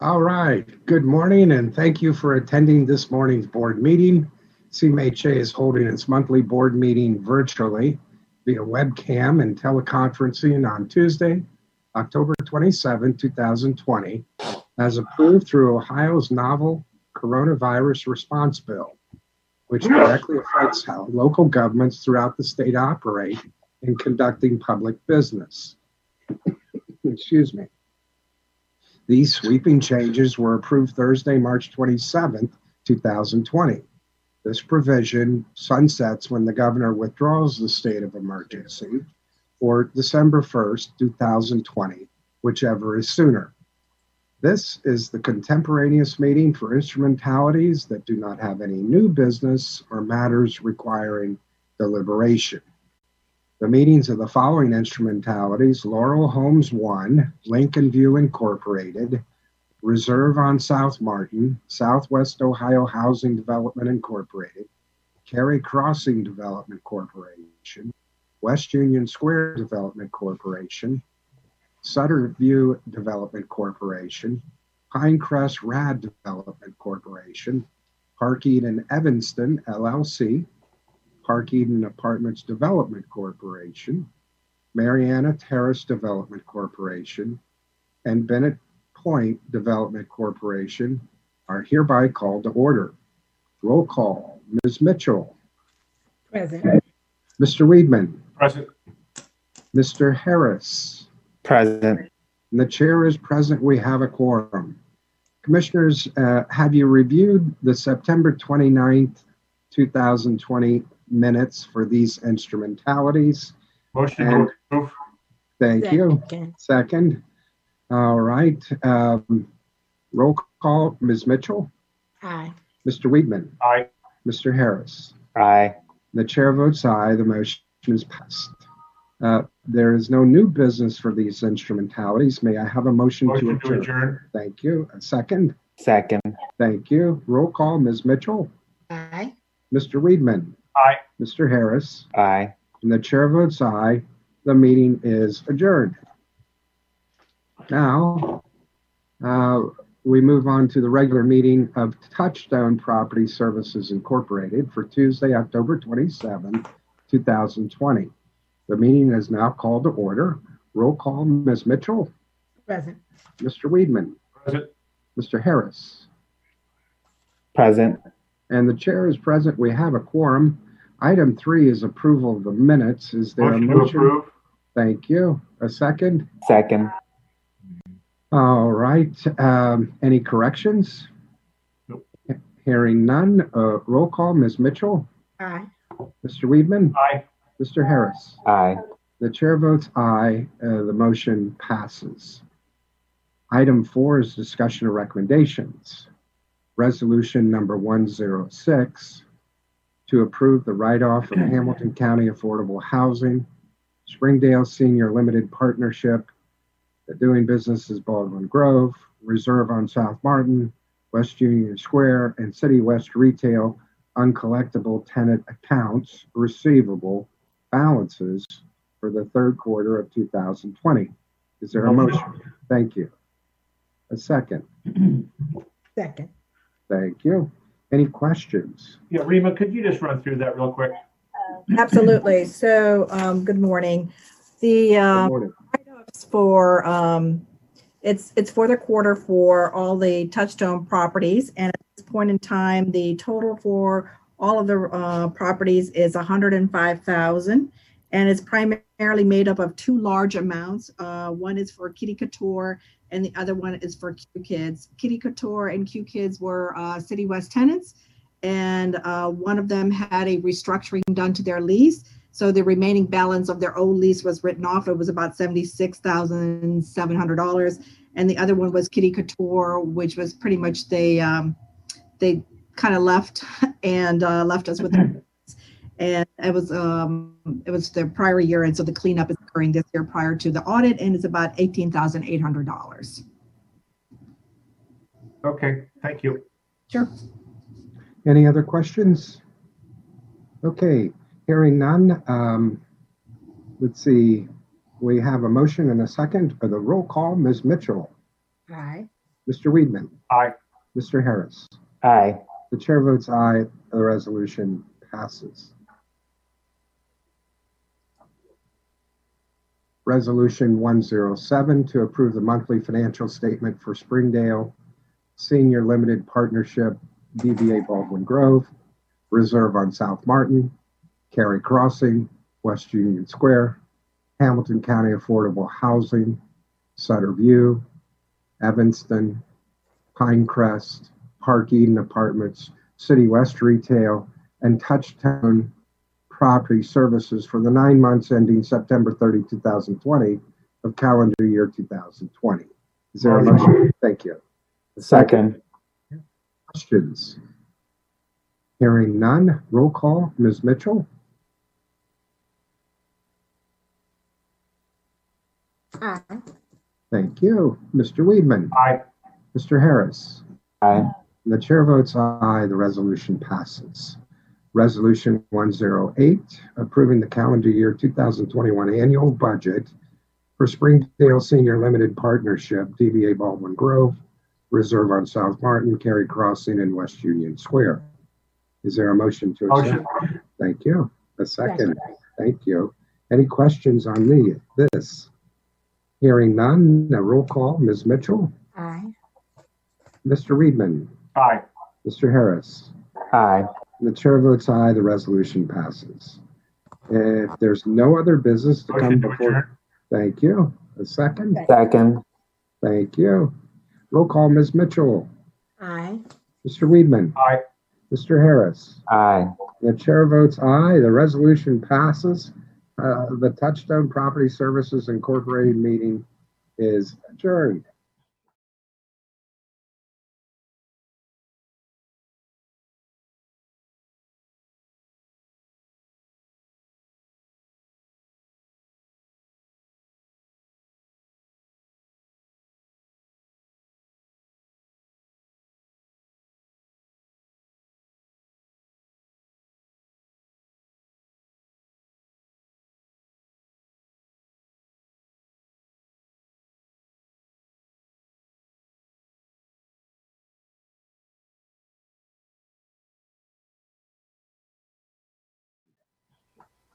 All right, good morning and thank you for attending this morning's board meeting. CMHA is holding its monthly board meeting virtually via webcam and teleconferencing on Tuesday, October 27, 2020, as approved through Ohio's novel coronavirus response bill, which directly affects how local governments throughout the state operate in conducting public business. Excuse me. These sweeping changes were approved Thursday, March 27, 2020. This provision sunsets when the governor withdraws the state of emergency or December 1st, 2020, whichever is sooner. This is the contemporaneous meeting for instrumentalities that do not have any new business or matters requiring deliberation. The meetings of the following instrumentalities Laurel Homes 1, Lincoln View Incorporated, Reserve on South Martin, Southwest Ohio Housing Development Incorporated, Cary Crossing Development Corporation, West Union Square Development Corporation, Sutter View Development Corporation, Pinecrest Rad Development Corporation, Park Eden Evanston LLC, Park Eden Apartments Development Corporation, Mariana Terrace Development Corporation, and Bennett Point Development Corporation are hereby called to order. Roll call, Ms. Mitchell, Present. Mr. Weedman, Present. Mr. Harris, Present. and the chair is present. We have a quorum. Commissioners, uh, have you reviewed the September 29th, 2020 minutes for these instrumentalities? Motion And- to approve. Thank you. Second. Second. All right. Um, roll call, Ms. Mitchell, Aye. Mr. Weedman, Aye. Mr. Harris. Aye. The chair votes aye. The motion is passed. Uh, there is no new business for these instrumentalities. May I have a motion to Motion to adjourn? adjourn. Thank you. A second. Second. Thank you. Roll call, Ms. Mitchell, Aye. Mr. Weedman, Aye. Mr. Harris, Aye. and the chair votes aye. The meeting is adjourned. Now, uh, we move on to the regular meeting of Touchstone Property Services Incorporated for Tuesday, October 27, 2020. The meeting is now called to order. Roll call, Ms. Mitchell, Present. Mr. Weedman, Present. Mr. Harris. Present. And the chair is present. We have a quorum. Item three is approval of the minutes. Is there a Motion to motion? approve. Thank you. A second? Second. All right. Um, any corrections? Nope. Hearing none. Uh, roll call, Ms. Mitchell, Aye. Mr. Weedman, Aye. Mr. Harris. Aye. The chair votes aye. Uh, the motion passes. Item four is discussion of recommendations. Resolution number 106 to approve the write-off of Hamilton County Affordable Housing, Springdale Senior Limited Partnership, the doing business is Baldwin Grove, Reserve on South Martin, West Union Square, and City West Retail uncollectible tenant accounts receivable balances for the third quarter of 2020. Is there a motion? Thank you. A second. Second. Thank you. Any questions? Yeah, Rima, could you just run through that real quick? Absolutely. So, um, good morning. The, Good um, morning. write-offs for, um, it's, it's for the quarter for all the Touchstone properties. And at this point in time, the total for all of the, uh, properties is hundred and five thousand. And it's primarily made up of two large amounts. Uh, one is for Kitty Couture and the other one is for Q Kids. Kitty Couture and Q Kids were, uh, City West tenants. And, uh, one of them had a restructuring done to their lease. So the remaining balance of their old lease was written off. It was about seventy-six thousand seven hundred dollars. And the other one was Kitty Couture, which was pretty much they, um, they kind of left and, uh, left us with. And it was, um, it was the prior year. And so the cleanup is occurring this year prior to the audit and it's about eighteen thousand eight hundred dollars. Okay, thank you. Sure. Any other questions? Okay, hearing none. Um, let's see. We have a motion and a second for the roll call. Ms. Mitchell, Aye. Mr. Weedman, Aye. Mr. Harris. Aye. The chair votes aye, the resolution passes. Resolution 107 to approve the monthly financial statement for Springdale Senior Limited Partnership, DBA Baldwin Grove, Reserve on South Martin, Cary Crossing, West Union Square, Hamilton County Affordable Housing, Sutter View, Evanston, Pinecrest, Park Eden Apartments, City West Retail, and Touchstone Property Services for the nine months ending September 30, 2020 of calendar year 2020. Is there a motion? Thank you. Second. Questions? Hearing none, roll call, Ms. Mitchell? Aye. Thank you. Mr. Weedman? Aye. Mr. Harris? Aye. And the chair votes aye, the resolution passes. Resolution 108, approving the calendar year 2021 annual budget for Springdale Senior Limited Partnership, DBA Baldwin Grove, Reserve on South Martin, Cary Crossing, and West Union Square. Is there a motion to accept? Motion. Thank you. A second. Thank you. Any questions on the, this? Hearing none, a roll call, Ms. Mitchell, Aye. Mr. Weedman? Aye. Mr. Harris. Aye. The chair votes aye, the resolution passes. If there's no other business to come Motion to before, thank you. A second, Second. thank you. Roll call, Ms. Mitchell, Aye. Mr. Weedman, Aye. Mr. Harris. Aye. The chair votes aye, the resolution passes. Uh, the Touchstone Property Services Incorporated meeting is adjourned.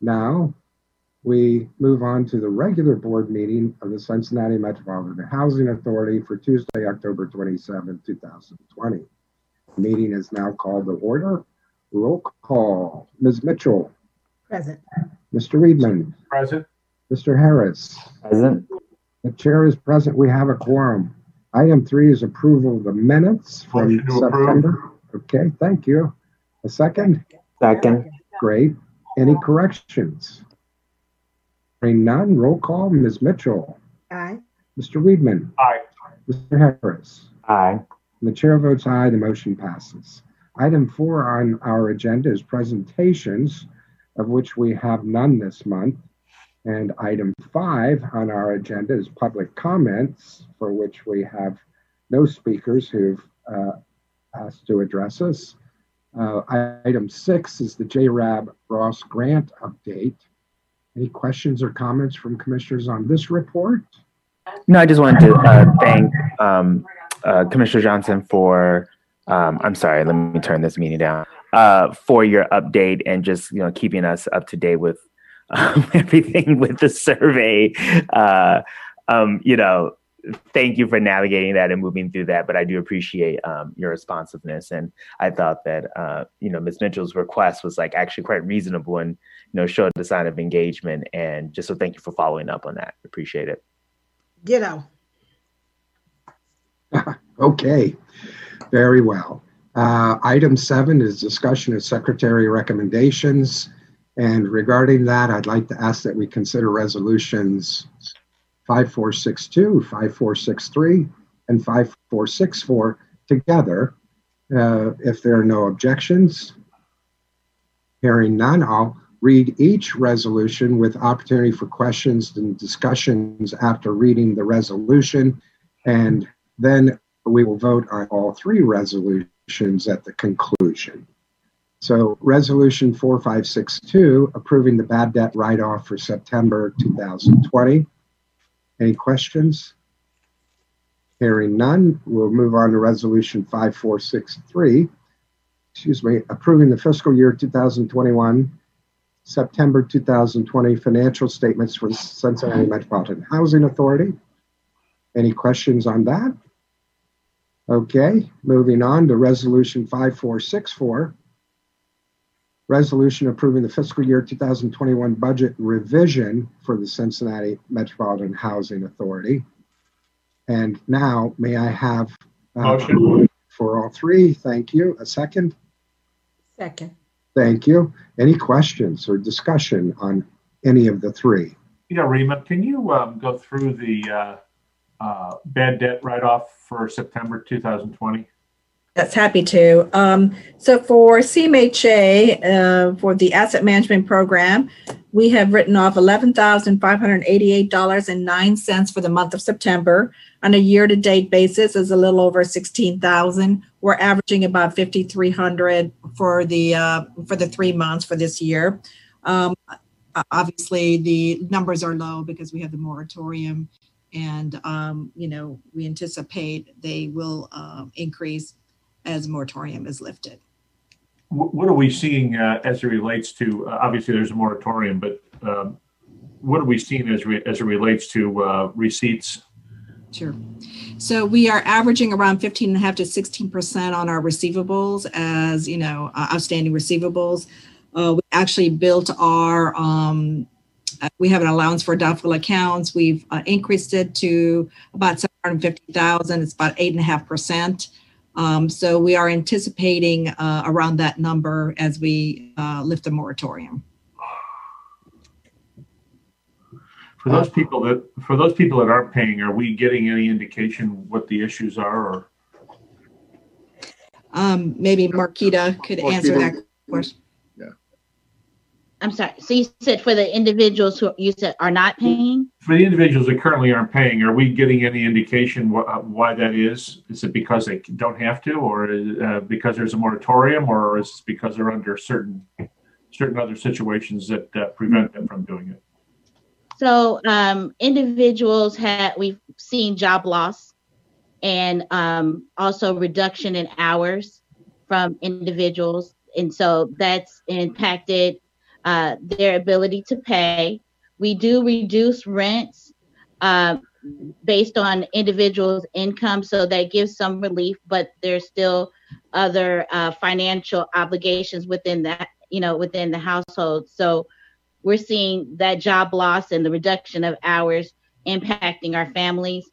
Now, we move on to the regular board meeting of the Cincinnati Metropolitan Housing Authority for Tuesday, October 27, 2020. The Meeting is now called to order. Roll call. Ms. Mitchell, Present. Mr. Weedman. Present. Mr. Harris. Present. The chair is present. We have a quorum. Item three is approval of the minutes from Motion to approve. September. Okay, thank you. A second? Second. Great. Any corrections? Hearing none, roll call, Ms. Mitchell, Aye. Mr. Weedman, Aye. Mr. Harris. Aye. The chair votes aye, the motion passes. Item four on our agenda is presentations, of which we have none this month. And item five on our agenda is public comments, for which we have no speakers who've uh, asked to address us. Uh, Item six is the JRAB Ross Grant update. Any questions or comments from commissioners on this report? No, I just wanted to uh, thank um, uh, Commissioner Johnson for. Um, I'm sorry. Let me turn this meeting down. Uh, for your update and just you know keeping us up to date with um, everything with the survey. Uh, um, you know, thank you for navigating that and moving through that. But I do appreciate um, your responsiveness, and I thought that uh, you know Ms. Mitchell's request was like actually quite reasonable and you know showed the sign of engagement. And just so thank you for following up on that. Appreciate it. Ditto. Okay, very well. Uh, Item seven is discussion of secretary recommendations. And regarding that, I'd like to ask that we consider resolutions 5462, 5463, and 5464 together. Uh, If there are no objections, hearing none, I'll read each resolution with opportunity for questions and discussions after reading the resolution. And then we will vote on all three resolutions at the conclusion. So Resolution 4562, approving the bad debt write-off for September 2020. Any questions? Hearing none, we'll move on to Resolution 5463. Excuse me, approving the fiscal year 2021, September 2020 financial statements for the Cincinnati Metropolitan Housing Authority. Any questions on that? Okay, moving on to Resolution 5464. Resolution approving the fiscal year 2021 budget revision for the Cincinnati Metropolitan Housing Authority. And now, may I have uh, Motion. for all three? Thank you. A second? Second. Thank you. Any questions or discussion on any of the three? Yeah, Rima, can you um, go through the uh, uh, bad debt write-off for September 2020? That's happy to. Um, so for CMHA, uh, for the asset management program, we have written off eleven thousand five hundred eighty-eight dollars and nine cents for the month of September. On a year-to-date basis, is a little over sixteen thousand. We're averaging about fifty-three hundred for the uh, for the three months for this year. Um, obviously, the numbers are low because we have the moratorium, and um, you know we anticipate they will um, increase as moratorium is lifted. What are we seeing uh, as it relates to, uh, obviously, there's a moratorium, but um, what are we seeing as re- as it relates to uh, receipts? Sure. So we are averaging around 15 and a half to 16% on our receivables as, you know, uh, outstanding receivables. Uh, we actually built our, um, uh, we have an allowance for doubtful accounts. We've uh, increased it to about 750,000. It's about eight and a half percent. Um, so we are anticipating uh, around that number as we uh, lift the moratorium. For those people that, for those people that aren't paying, are we getting any indication what the issues are or? Um, maybe Marquita could answer that question. I'm sorry. So you said for the individuals who you said are not paying? For the individuals that currently aren't paying, are we getting any indication wh- uh, why that is? Is it because they don't have to, or is it, uh, because there's a moratorium, or is it because they're under certain, certain other situations that uh, prevent them from doing it? So um, individuals had we've seen job loss and um, also reduction in hours from individuals, and so that's impacted uh, their ability to pay. We do reduce rents uh, based on individuals' income, so that gives some relief, but there's still other uh, financial obligations within that, you know, within the household. So we're seeing that job loss and the reduction of hours impacting our families.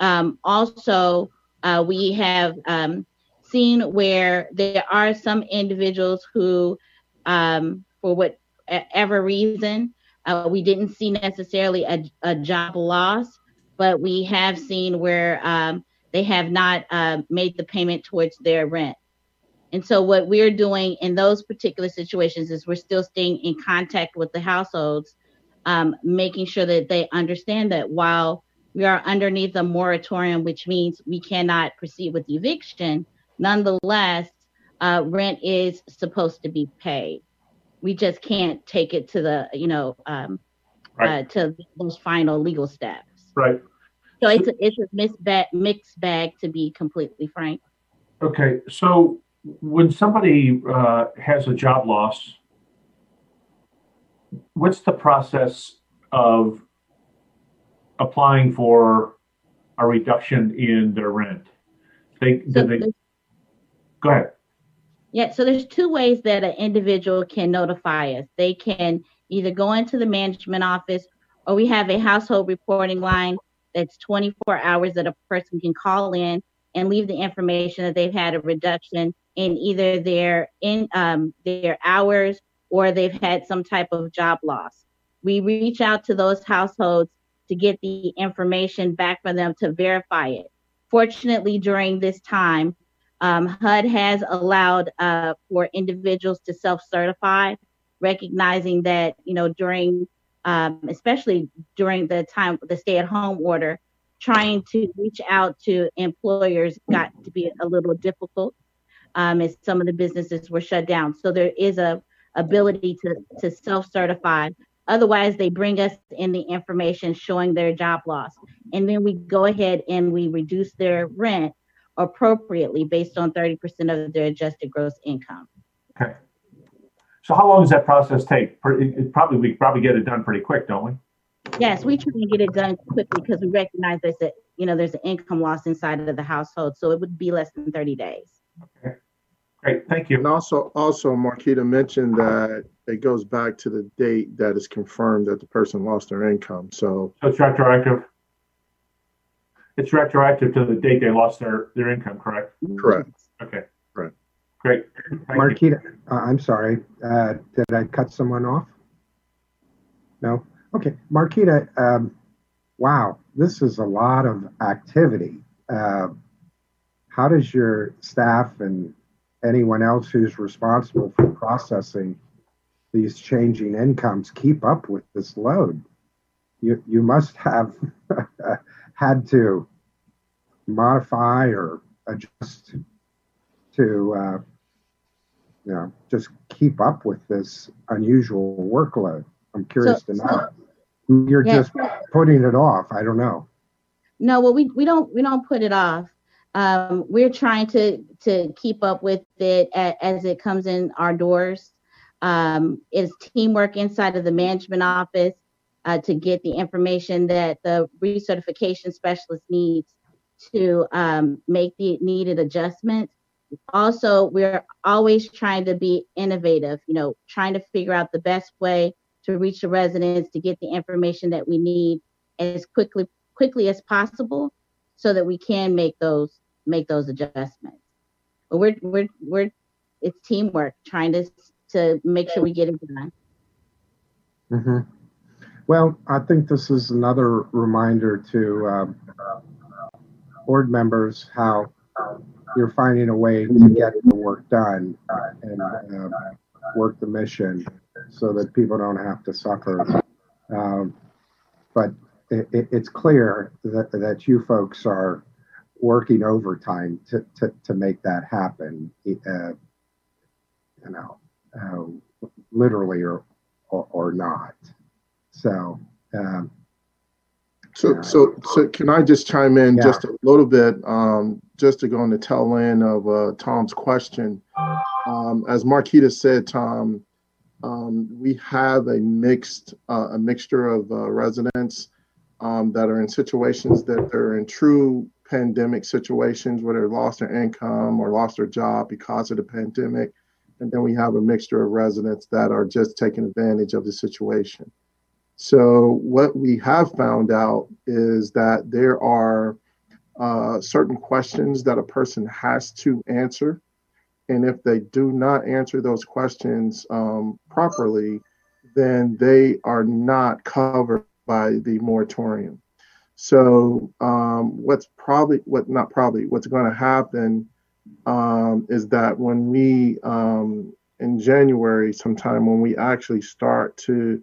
Um, also, uh, we have um, seen where there are some individuals who, um, for whatever reason, uh, we didn't see necessarily a, a, job loss, but we have seen where um, they have not uh, made the payment towards their rent. And so what we're doing in those particular situations is we're still staying in contact with the households, um, making sure that they understand that while we are underneath a moratorium, which means we cannot proceed with eviction, nonetheless, uh, rent is supposed to be paid. We just can't take it to the, you know, um, Right. uh, to those final legal steps. Right. So it's a, it's a mixed bag, mixed bag, to be completely frank. Okay, so when somebody uh, has a job loss, what's the process of applying for a reduction in their rent? They, So they, go ahead. Yeah, so there's two ways that an individual can notify us. They can either go into the management office or we have a household reporting line that's 24 hours that a person can call in and leave the information that they've had a reduction in either their in um, their hours or they've had some type of job loss. We reach out to those households to get the information back from them to verify it. Fortunately, during this time, um, HUD has allowed uh, for individuals to self-certify, recognizing that you know during, um, especially during the time the stay-at-home order, trying to reach out to employers got to be a little difficult um, as some of the businesses were shut down. So there is a ability to to self-certify, Otherwise, they bring us in the information showing their job loss. And then we go ahead and we reduce their rent appropriately based on 30% of their adjusted gross income. Okay. So how long does that process take? It probably, we probably get it done pretty quick, don't we? Yes, we try to get it done quickly because we recognize there's a, you know, there's an income loss inside of the household. So it would be less than 30 days. Okay. Great, thank you. And also, also Marquita mentioned that it goes back to the date that is confirmed that the person lost their income. So, So it's retroactive? It's retroactive to the date they lost their, their income, correct? correct. Okay. Right. Great. Thank. Marquita, uh, I'm sorry, uh, did I cut someone off? No? Okay, Marquita, um, wow, this is a lot of activity. Uh, how does your staff and anyone else who's responsible for processing these changing incomes keep up with this load? You, you must have had to modify or adjust to uh, you know, just keep up with this unusual workload? I'm curious So- to know. You're Yeah. just putting it off. I don't know. No, well, we, we don't we don't put it off. Um, we're trying to to keep up with it as it comes in our doors. Um, it's teamwork inside of the management office uh, to get the information that the recertification specialist needs to um, make the needed adjustments. Also, we're always trying to be innovative. You know, trying to figure out the best way to reach the residents to get the information that we need as quickly quickly as possible so that we can make those make those adjustments. But we're we're we're it's teamwork trying to to make sure we get it done. hmm Well, I think this is another reminder to um, board members how you're finding a way to get the work done and um, work the mission so that people don't have to suffer. Um, but it, it, it's clear that, that you folks are working overtime to, to, to make that happen. Uh, you know, uh, literally or, or, or not. So, um, So, so, so can I just chime in Yeah. just a little bit, um, just to go on the tail end of, uh, Tom's question? Um, as Marquita said, Tom, um, we have a mixed, uh, a mixture of, uh, residents, um, that are in situations that they're in true pandemic situations where they lost their income or lost their job because of the pandemic. And then we have a mixture of residents that are just taking advantage of the situation. So what we have found out is that there are uh, certain questions that a person has to answer, and if they do not answer those questions um, properly, then they are not covered by the moratorium. So um, what's probably what not probably what's going to happen um, is that when we um, in January sometime when we actually start to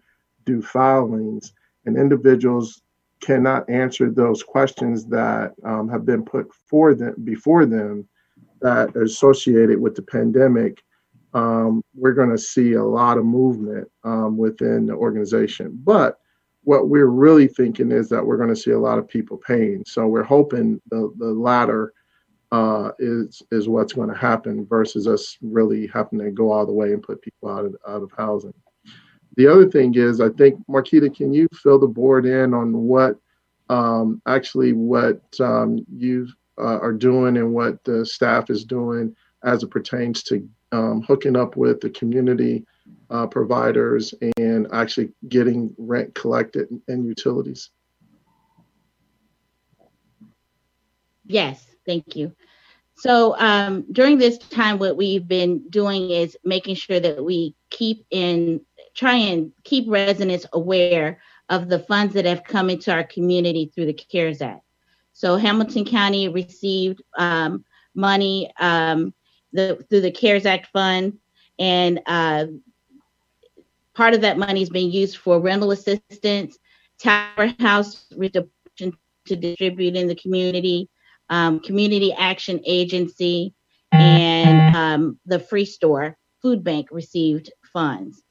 do filings and individuals cannot answer those questions that um, have been put for them before them that are associated with the pandemic um, we're going to see a lot of movement um, within the organization. But what we're really thinking is that we're going to see a lot of people paying. So we're hoping the, the latter uh, is is what's going to happen versus us really having to go all the way and put people out of out of housing the other thing is, I think, Marquita, can you fill the board in on what um, actually what um, you uh, are doing and what the staff is doing as it pertains to um, hooking up with the community uh, providers and actually getting rent collected and utilities? Yes, thank you. So um, during this time, what we've been doing is making sure that we keep in try and keep residents aware of the funds that have come into our community through the CARES Act. So Hamilton County received um, money um, the, through the CARES Act fund, and uh, part of that money is being used for rental assistance, Talbert House redistribution to distribute in the community, um, community action agency, and um, the Free Store Food Bank received funds.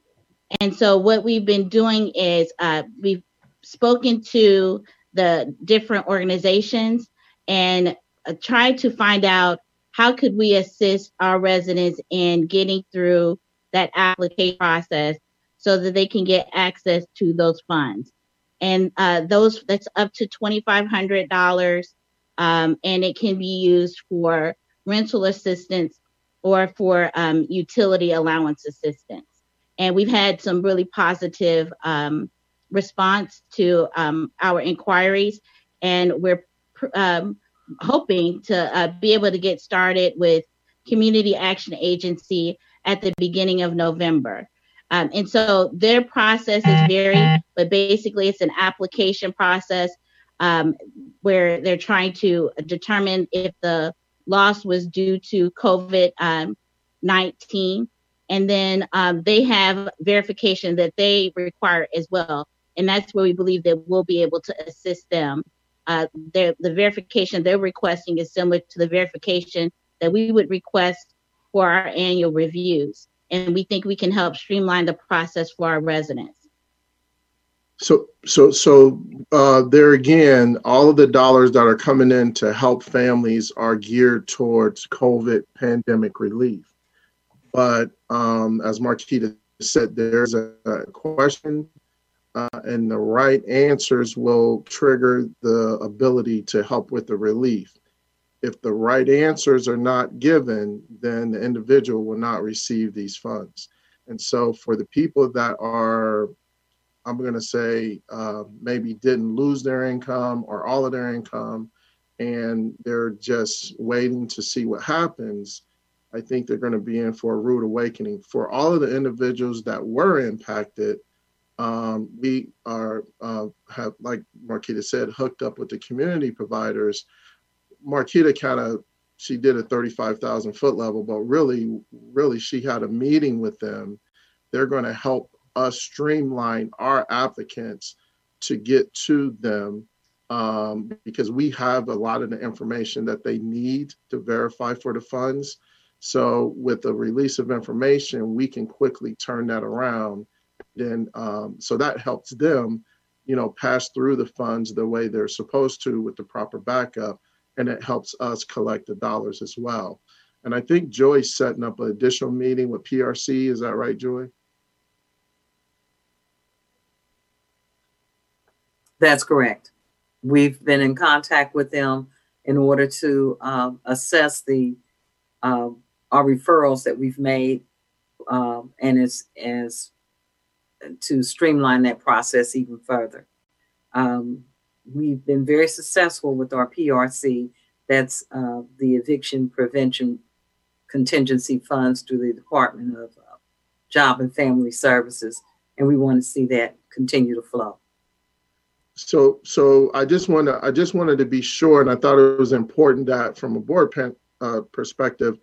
And so what we've been doing is uh, we've spoken to the different organizations and uh, tried to find out how could we assist our residents in getting through that application process so that they can get access to those funds. And uh, those that's up to twenty five hundred dollars, um, and it can be used for rental assistance or for um, utility allowance assistance. And we've had some really positive um, response to um, our inquiries, and we're um, hoping to uh, be able to get started with Community Action Agency at the beginning of November. Um, and so their process is varied, but basically it's an application process um, where they're trying to determine if the loss was due to COVID um, 19. And then um, they have verification that they require as well. And that's where we believe that we'll be able to assist them. Uh, the verification they're requesting is similar to the verification that we would request for our annual reviews. And we think we can help streamline the process for our residents. So, so, so uh, there again, all of the dollars that are coming in to help families are geared towards COVID pandemic relief. But um, as Marquita said, there's a, a question, uh, and the right answers will trigger the ability to help with the relief. If the right answers are not given, then the individual will not receive these funds. And so, for the people that are I'm going to say uh, maybe didn't lose their income or all of their income, and they're just waiting to see what happens. I think they're going to be in for a rude awakening. For all of the individuals that were impacted, um, we are uh, have, like Marquita said, hooked up with the community providers. Marquita kind of she did a 35,000 foot level, but really, really, she had a meeting with them. They're going to help us streamline our applicants to get to them um, because we have a lot of the information that they need to verify for the funds. So with the release of information, we can quickly turn that around. Then, um, so that helps them, you know, pass through the funds the way they're supposed to with the proper backup, and it helps us collect the dollars as well. And I think Joy's setting up an additional meeting with PRC. Is that right, Joy? That's correct. We've been in contact with them in order to um, assess the uh, our referrals that we've made, um, and as as to streamline that process even further. Um, we've been very successful with our PRC. That's uh, the Eviction Prevention Contingency Funds through the Department of uh, Job and Family Services, and we want to see that continue to flow. So, so I just want to, I just wanted to be sure, and I thought it was important that from a board pen, uh, perspective,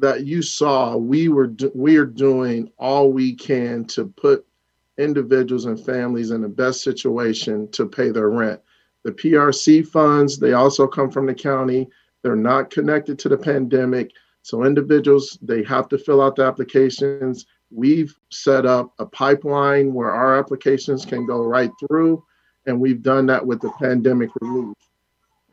that you saw we were do, we are doing all we can to put individuals and families in the best situation to pay their rent. The PRC funds, they also come from the county. They're not connected to the pandemic. So individuals, they have to fill out the applications. We've set up a pipeline where our applications can go right through and we've done that with the pandemic relief.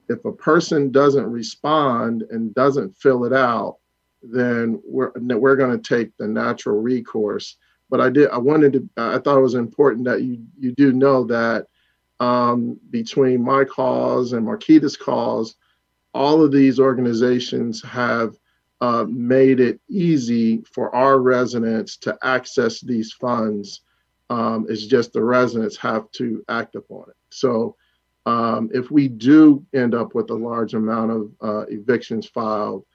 If a person doesn't respond and doesn't fill it out, then we're we're going to take the natural recourse. But I did I wanted to I thought it was important that you you do know that um, between my cause and Marquita's cause, all of these organizations have uh, made it easy for our residents to access these funds um, it's just the residents have to act upon it. So um, if we do end up with a large amount of uh, evictions filed,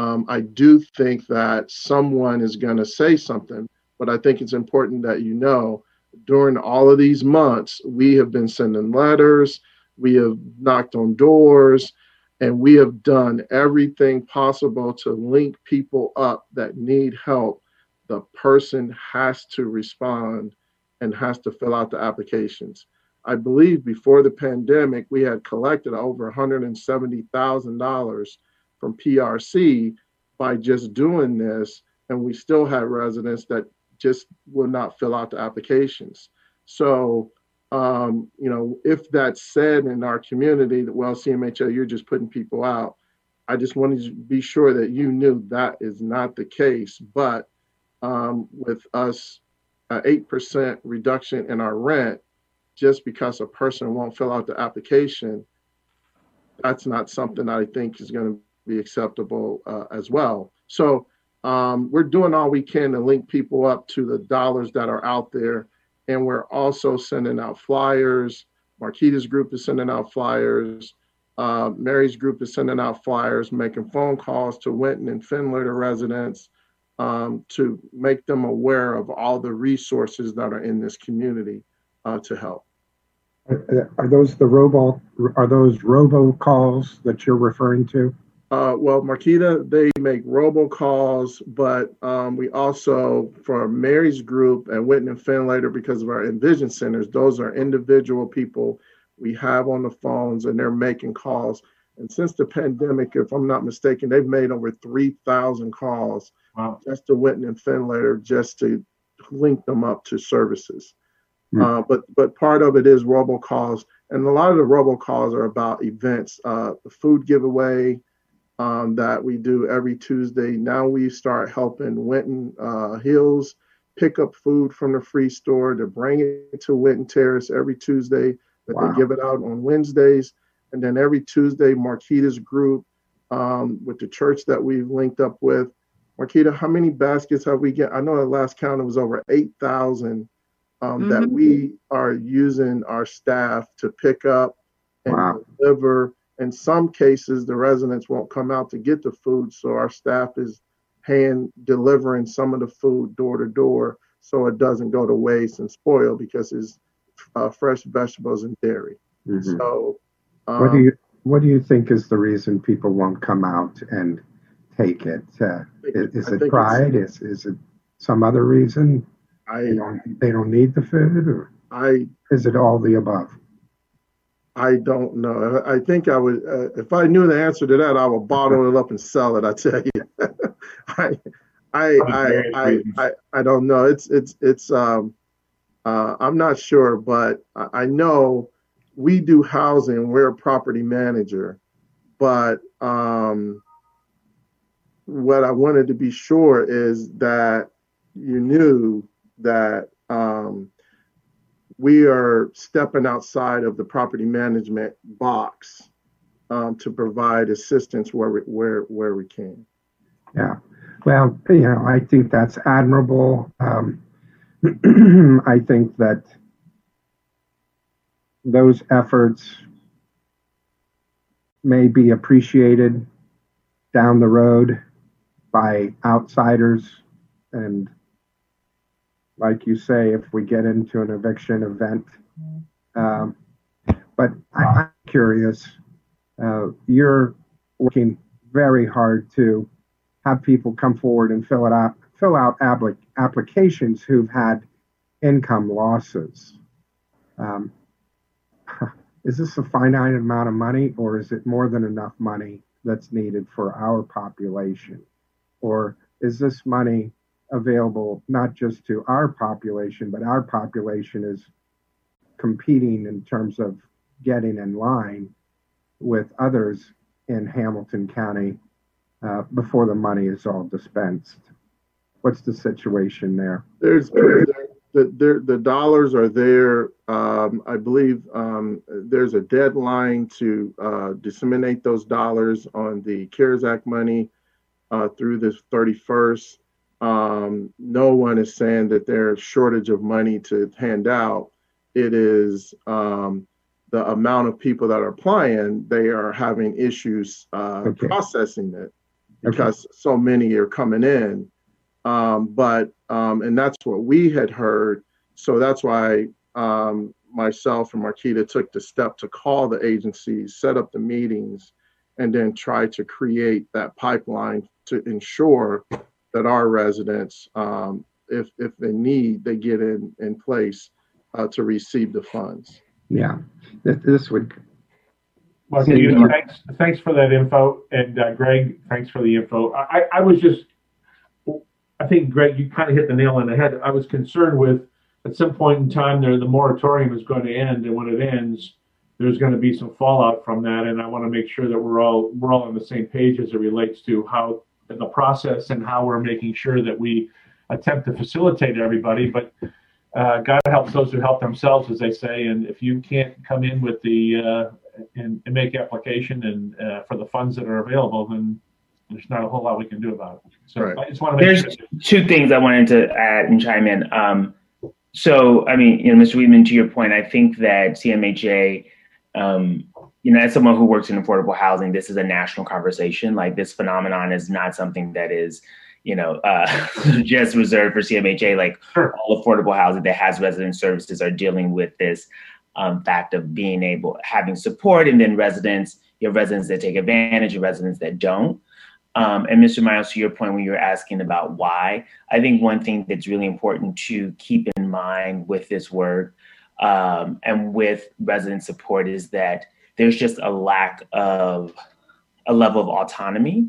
um, I do think that someone is going to say something. But I think it's important that you know during all of these months, we have been sending letters, we have knocked on doors, and we have done everything possible to link people up that need help. The person has to respond and has to fill out the applications. I believe before the pandemic, we had collected over $170,000 from PRC by just doing this, and we still had residents that just will not fill out the applications. So, um, you know, if that's said in our community that, well, CMHA, you're just putting people out, I just wanted to be sure that you knew that is not the case. But um, with us, uh, 8% reduction in our rent, just because a person won't fill out the application, that's not something I think is going to be acceptable uh, as well. So um, we're doing all we can to link people up to the dollars that are out there. And we're also sending out flyers. Marquita's group is sending out flyers. Uh, Mary's group is sending out flyers, making phone calls to Winton and Findlater residents um, to make them aware of all the resources that are in this community uh, to help. Are those the robo, are those robo calls that you're referring to? Uh, well, Marquita, they make robocalls, but um, we also, for Mary's group and Winton and Findlater, because of our Envision centers, those are individual people we have on the phones and they're making calls. And since the pandemic, if I'm not mistaken, they've made over 3,000 calls Wow. just to Winton and Findlater just to link them up to services. Hmm. Uh, but but part of it is robocalls, and a lot of the robocalls are about events. Uh, the food giveaway um, that we do every Tuesday. Now we start helping Winton uh, Hills pick up food from the free store to bring it to Winton Terrace every Tuesday. But Wow. they give it out on Wednesdays, and then every Tuesday, Marquita's group um, with the church that we've linked up with. Marquita, how many baskets have we get? I know the last count it was over 8,000 um, that Mhm. we are using our staff to pick up and Wow. deliver. In some cases, the residents won't come out to get the food, so our staff is hand delivering some of the food door to door so it doesn't go to waste and spoil because it's uh, fresh vegetables and dairy. Mhm. So, um, What do you, what do you think is the reason people won't come out and take it? Uh, Is is it pride? Is, is it some other reason? They I, don't, they don't need the food or I is it all the above? I don't know. I think I would, uh, if I knew the answer to that, I would bottle it up and sell it. I tell you, I, I, I, I. I, I don't know. It's, it's, it's. Um, uh, I'm not sure, but I, I know we do housing. We're a property manager, but um, what I wanted to be sure is that you knew that um, we are stepping outside of the property management box um, to provide assistance where we, where where we can. Yeah. Well, you know, I think that's admirable. Um, I think that those efforts may be appreciated down the road by outsiders. And like you say, if we get into an eviction event, um, but I'm curious, uh, you're working very hard to have people come forward and fill it out, fill out applic- applications who've had income losses. Um, is this a finite amount of money, or is it more than enough money that's needed for our population? Or is this money available not just to our population, but our population is competing in terms of getting in line with others in Hamilton County uh, before the money is all dispensed. What's the situation there? There's the the, the dollars are there. Um, I believe um, there's a deadline to uh, disseminate those dollars on the CARES Act money uh, through the 31st. Um, no one is saying that there's shortage of money to hand out. It is um, the amount of people that are applying. They are having issues uh, Okay. processing it because so many are coming in. Um, but um, and that's what we had heard. So that's why um, myself and Marquita took the step to call the agencies, set up the meetings, and then try to create that pipeline to ensure that our residents, um, if if they need, they get in in place uh, to receive the funds. Yeah, Th- this would, Well, See, Steve, uh, thanks, thanks for that info, and uh, Greg, thanks for the info. I, I- I was just, I think Greg, you kind of hit the nail on the head. I was concerned with at some point in time there the moratorium is going to end, and when it ends, there's going to be some fallout from that. And I want to make sure that we're all we're all on the same page as it relates to how the process and how we're making sure that we attempt to facilitate everybody. But uh, God helps those who help themselves, as they say. And if you can't come in with the uh, and, and, make application and uh, for the funds that are available, then there's not a whole lot we can do about it. So right. I just want to make There's sure. two things I wanted to add and chime in. Um, so, I mean, you know, Mr. Weedman, to your point, I think that CMHA, um, you know, as someone who works in affordable housing, this is a national conversation. Like this phenomenon is not something that is, you know, uh, just reserved for CMHA. Like sure. all affordable housing that has resident services are dealing with this um, fact of being able having support, and then residents, your residents that take advantage, your residents that don't. Um, and Mr. Miles, to your point when you were asking about why, I think one thing that's really important to keep in mind with this work um, and with resident support is that there's just a lack of a level of autonomy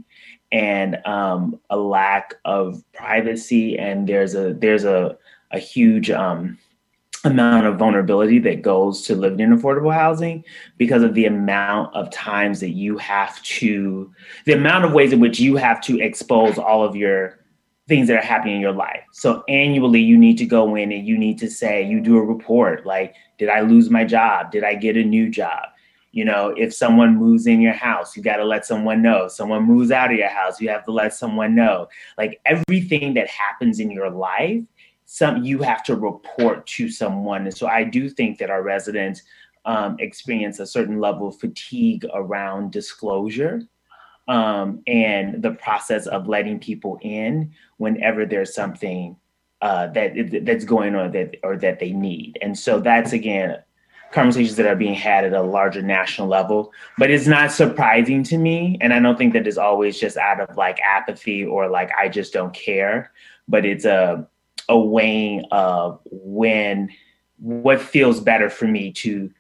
and um, a lack of privacy, and there's a there's a a huge um, amount of vulnerability that goes to living in affordable housing because of the amount of times that you have to the amount of ways in which you have to expose all of your things that are happening in your life. So annually you need to go in and you need to say you do a report like did i lose my job? Did i get a new job you know if someone moves in your house you got to let someone know someone moves out of your house you have to let someone know like everything that happens in your life some you have to report to someone. And so I do think that our residents um, experience a certain level of fatigue around disclosure um, and the process of letting people in whenever there's something uh, that that's going on that or that they need. And so that's again conversations that are being had at a larger national level. But it's not surprising to me, and I don't think that it's always just out of like apathy or like I just don't care. But it's a a weighing of when what feels better for me to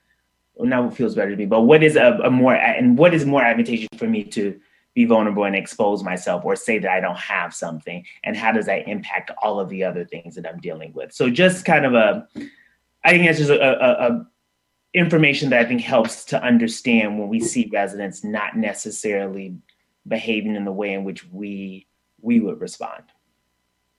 not what feels better to me, but what is a, a, more and what is more advantageous for me to be vulnerable and expose myself or say that I don't have something and how does that impact all of the other things that I'm dealing with. So just kind of a I think that's just a, a, a information that I think helps to understand when we see residents not necessarily behaving in the way in which we we would respond.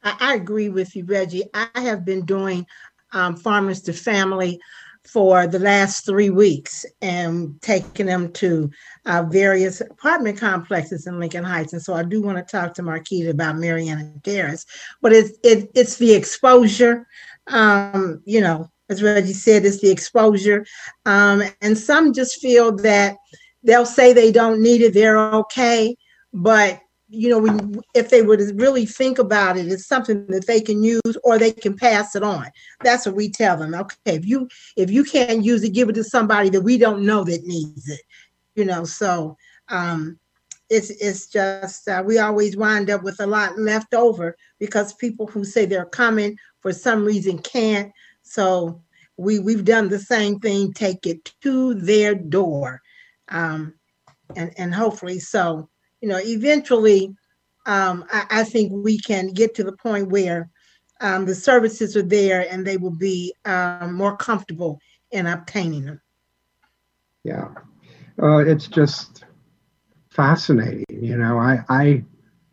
I, I agree with you, Reggie. I have been doing um, farmers to family for the last three weeks and taking them to uh, various apartment complexes in Lincoln Heights. And so I do want to talk to Marquita about Marianna Terrace, but it's it, it's the exposure. Um, you know, as Reggie said, it's the exposure. Um, and some just feel that they'll say they don't need it, they're okay, but you know, when if they would really think about it, it's something that they can use or they can pass it on. That's what we tell them. Okay, if you if you can't use it, give it to somebody that we don't know that needs it. You know, so um, it's it's just uh, we always wind up with a lot left over because people who say they're coming for some reason can't. So we we've done the same thing. Take it to their door, um, and and hopefully so you know, eventually, um, I, I, think we can get to the point where um, the services are there and they will be um, more comfortable in obtaining them. Yeah, uh, it's just fascinating. You know, I, I,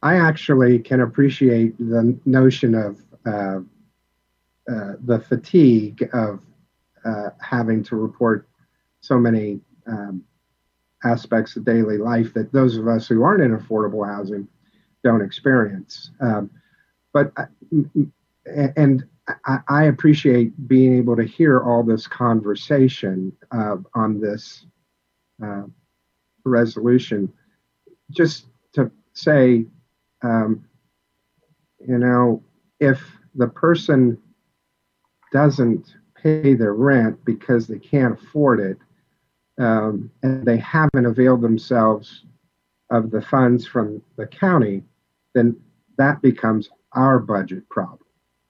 I actually can appreciate the notion of uh, uh, the fatigue of uh, having to report so many um, aspects of daily life that those of us who aren't in affordable housing don't experience. Um, but and I, I, appreciate being able to hear all this conversation uh, on this uh, resolution. Just to say, um, you know, if the person doesn't pay their rent because they can't afford it, um, and they haven't availed themselves of the funds from the county, then that becomes our budget problem.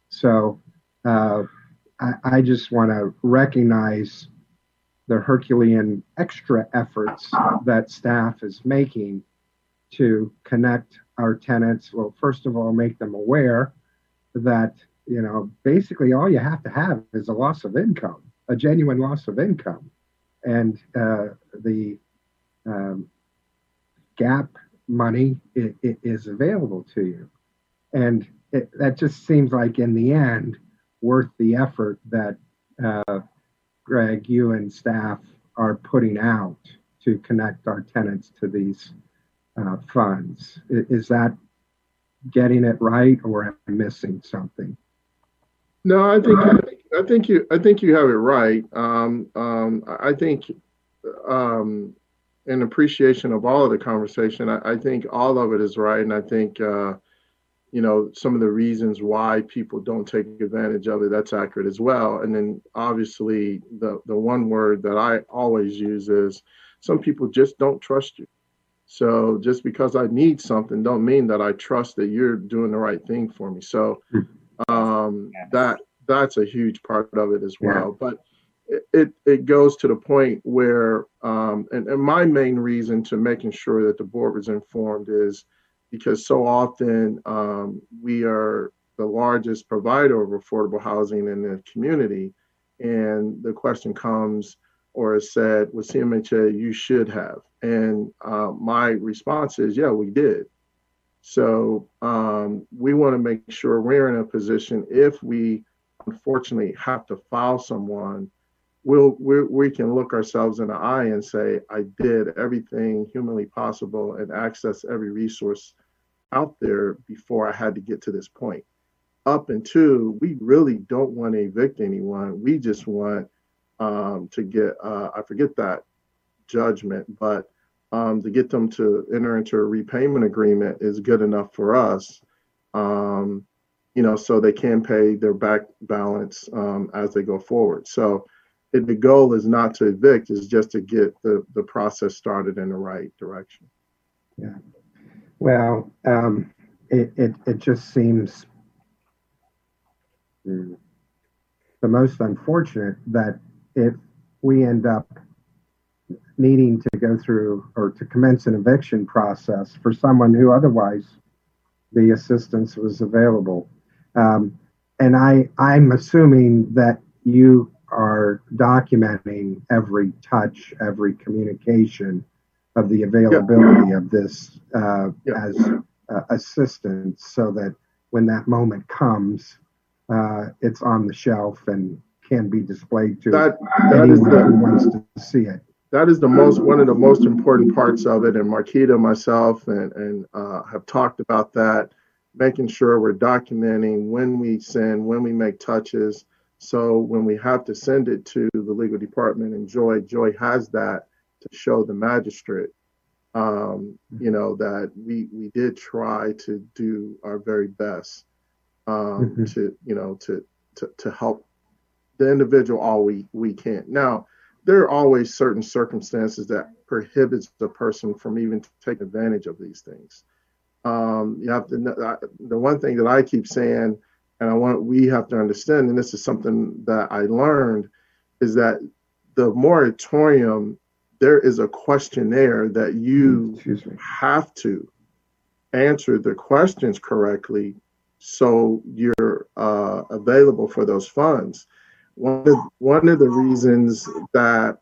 So uh, I, I, just want to recognize the Herculean extra efforts that staff is making to connect our tenants. Well, first of all, make them aware that, you know, basically all you have to have is a loss of income, a genuine loss of income. And uh, the um, gap money i- i- is available to you. And it, that just seems like in the end, worth the effort that uh, Greg, you and staff are putting out to connect our tenants to these uh, funds. Is that getting it right or am I missing something? No, I think I think you I think you have it right. Um, um, I think um, in appreciation of all of the conversation, I, I think all of it is right, and I think uh, you know some of the reasons why people don't take advantage of it that's accurate as well. And then obviously the the one word that I always use is some people just don't trust you. So just because I need something, don't mean that I trust that you're doing the right thing for me. So um, that that's a huge part of it as well. But it, it it goes to the point where um, and, and my main reason to making sure that the board was informed is because so often um, we are the largest provider of affordable housing in the community, and the question comes or is said with CMHA, you should have. And uh, my response is, yeah, we did. So um, we want to make sure we're in a position if we unfortunately have to file someone, we'll, we we can look ourselves in the eye and say, I did everything humanly possible and access every resource out there before I had to get to this point. Up until we really don't want to evict anyone. We just want um, to get, uh, I forget that judgment, but um, to get them to enter into a repayment agreement is good enough for us. Um, you know, so they can pay their back balance um, as they go forward. So it, the goal is not to evict, is just to get the, the process started in the right direction. Yeah. Well, um, it, it, it just seems the most unfortunate that if we end up needing to go through or to commence an eviction process for someone who otherwise the assistance was available. Um, and I, I'm assuming that you are documenting every touch, every communication of the availability of this uh, Yeah. as uh, assistance so that when that moment comes, uh, it's on the shelf and can be displayed to That, that is anyone the, who wants to see it. That is the most one of the most important parts of it and marquita myself and and uh, have talked about that making sure we're documenting when we send when we make touches. So when we have to send it to the legal department and joy joy has that to show the magistrate um, you know that we we did try to do our very best um, Mhm. to you know to to, to help the individual all we we can. Now there are always certain circumstances that prohibits the person from even taking advantage of these things. Um, you have to the one thing that I keep saying, and I want we have to understand, and this is something that I learned, is that the moratorium there is a questionnaire that you have to answer the questions correctly so you're uh, available for those funds. One of, one of the reasons that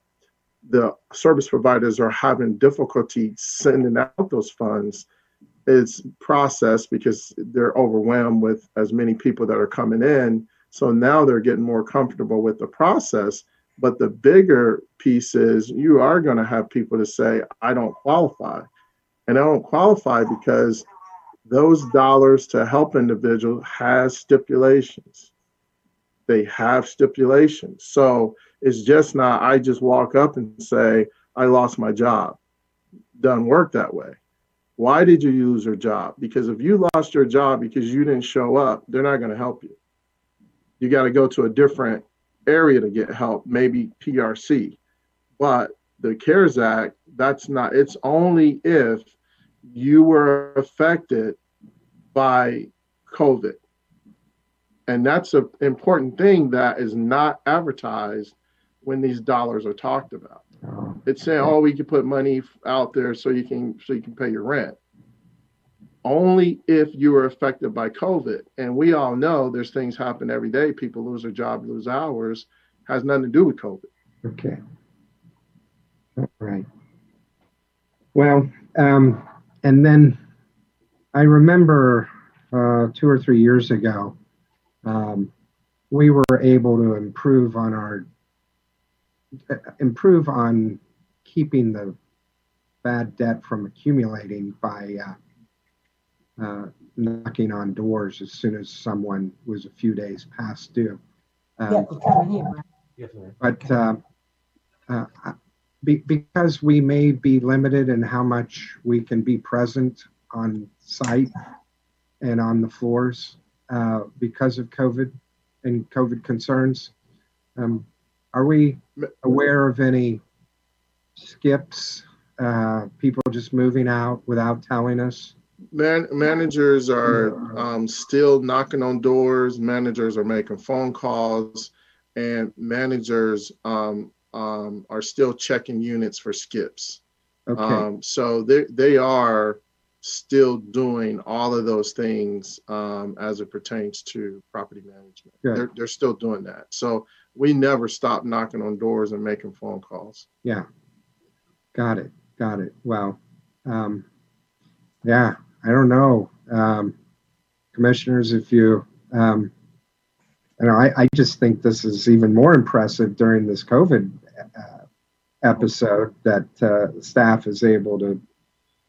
the service providers are having difficulty sending out those funds is process because they're overwhelmed with as many people that are coming in. So now they're getting more comfortable with the process. But the bigger piece is you are going to have people to say, I don't qualify. And I don't qualify because those dollars to help individuals has stipulations. They have stipulations. So it's just not, I just walk up and say, I lost my job. Doesn't work that way. Why did you lose your job? Because if you lost your job because you didn't show up, they're not going to help you. You got to go to a different area to get help, maybe PRC. But the CARES Act, that's not, it's only if you were affected by COVID. And that's an important thing that is not advertised when these dollars are talked about. Oh, It's saying, oh, we can put money out there so you can so you can pay your rent. only if you are affected by COVID. And we all know there's things happen every day. People lose their job, lose hours, has nothing to do with COVID. Okay. All right. Well, um, and then I remember uh, two or three years ago, um, we were able to improve on our uh, improve on keeping the bad debt from accumulating by uh, uh, knocking on doors as soon as someone was a few days past due. Um, Yeah, you're coming here, right? but uh, uh, be, because we may be limited in how much we can be present on site and on the floors uh, because of COVID and COVID concerns, um, are we aware of any skips, uh, people just moving out without telling us? Man, managers are um, still knocking on doors. Managers are making phone calls, and managers um, um, are still checking units for skips. Okay, Um, so they they are still doing all of those things um, as it pertains to property management. Good. They're they're still doing that. So we never stop knocking on doors and making phone calls. yeah. Got it, got it. Well, um, yeah, I don't know. Um, commissioners, if you, um, you know, I, I just think this is even more impressive during this COVID uh, episode that uh, staff is able to,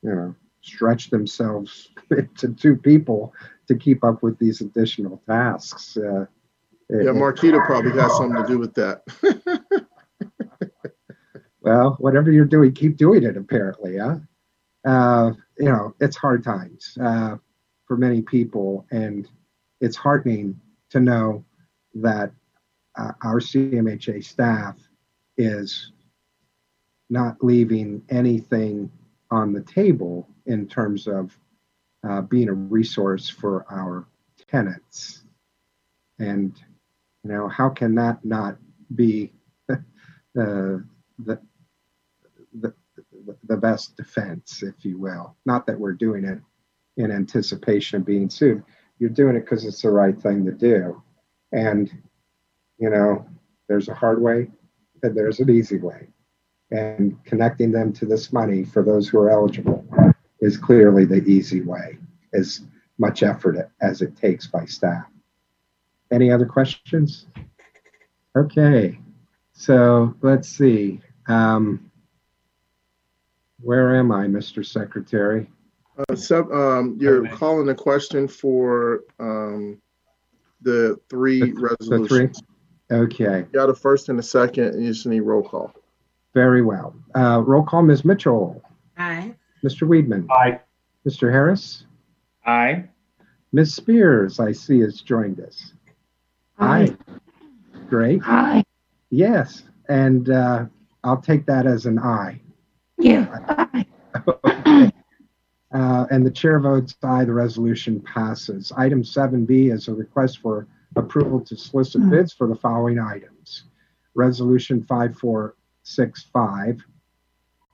you know, stretch themselves to two people to keep up with these additional tasks. Uh, Yeah, Marquita probably has something to do with that. well, whatever you're doing, keep doing it. Apparently, huh? Uh, you know, it's hard times uh, for many people, and it's heartening to know that uh, our CMHA staff is not leaving anything on the table in terms of uh, being a resource for our tenants. And you know, how can that not be uh, the the the best defense, if you will. Not that we're doing it in anticipation of being sued. You're doing it because it's the right thing to do. And, you know, there's a hard way and there's an easy way. And connecting them to this money for those who are eligible is clearly the easy way, as much effort as it takes by staff. Any other questions? Okay, so let's see. Um, where am I, Mr. Secretary? Uh, sub, um, you're Okay. calling a question for um, the three The- the three? resolutions. Okay, You got a first and a second, and you just need roll call. Very well. Uh, roll call, Ms. Mitchell, Aye. Mr. Weedman, Aye. Mr. Harris, Aye. Ms. Spears, I see has joined us. Aye. Great. Aye. Yes, and uh, I'll take that as an aye. Yeah. Aye. Okay. Uh, And the chair votes aye, the resolution passes. Item 7B is a request for approval to solicit bids for the following items. Resolution 5465,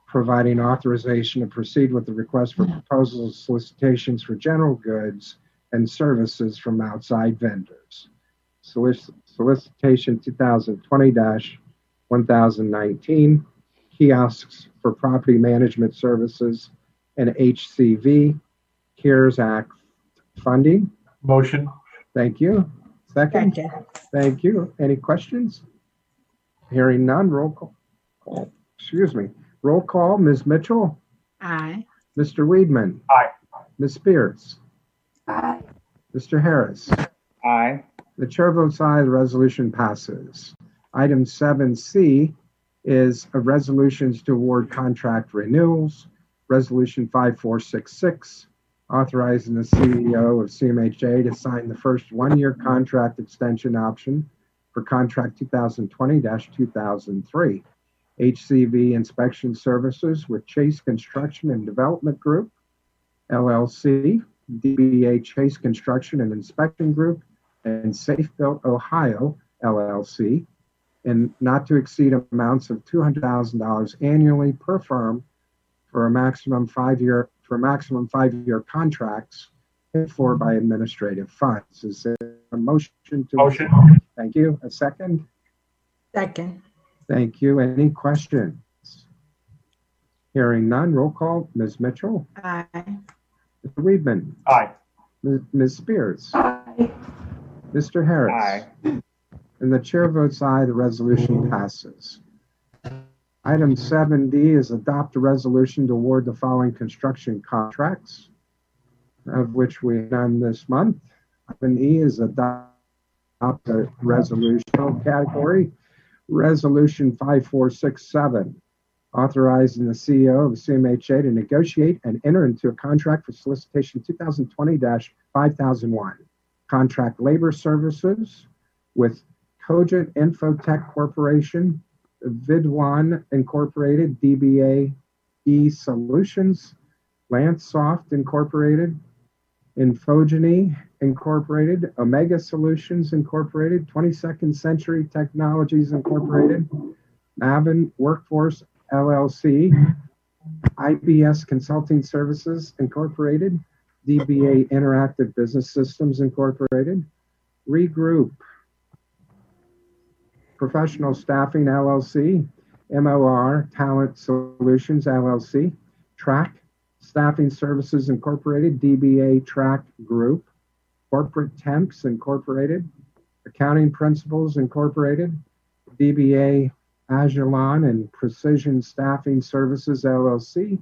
providing authorization to proceed with the request for proposals, solicitations for general goods and services from outside vendors. Solic- Solicitation 2020-1019, kiosks for property management services and HCV CARES Act funding. Motion. Thank you. Second, Second. thank you. Any questions? Hearing none, roll call. Call. Excuse me. Roll call, Ms. Mitchell, Aye. Mr. Weedman. Aye. Ms. Spears, Aye. Mr. Harris. Aye. The chair votes aye, the resolution passes. Item 7C is a resolutions to award contract renewals. Resolution 5466, authorizing the CEO of CMHA to sign the first one-year contract extension option for contract 2020-2003. HCV inspection services with Chase Construction and Development Group, LLC, DBA Chase Construction and Inspection Group, and Safe Built Ohio LLC, and not to exceed amounts of $200,000 annually per firm for a maximum five-year for maximum five-year contracts paid for by administrative funds. Is there a motion to? Motion. Thank you. A second? Second. Thank you. Any questions? Hearing none, roll call. Ms. Mitchell? Aye. Mr. Weedman? Aye. Ms. Ms. Spears? Aye. Mr. Harris? Aye. And the chair votes aye, the resolution passes. Item 7D is adopt a resolution to award the following construction contracts, of which we have none this month. Item E is adopt a resolution category, Resolution 5467, authorizing the CEO of CMHA to negotiate and enter into a contract for solicitation 2020-5001, contract labor services with Cogent Infotech Corporation, Vidwan Incorporated, DBA E Solutions, Lancesoft Incorporated, Infogeny Incorporated, Omega Solutions Incorporated, 22nd Century Technologies Incorporated, Maven Workforce LLC, IBS Consulting Services Incorporated, DBA Interactive Business Systems Incorporated, Regroup Professional Staffing LLC, MOR Talent Solutions LLC, Track Staffing Services Incorporated, DBA Track Group, Corporate Temps Incorporated, Accounting Principals Incorporated, DBA Ajilon and Precision Staffing Services LLC,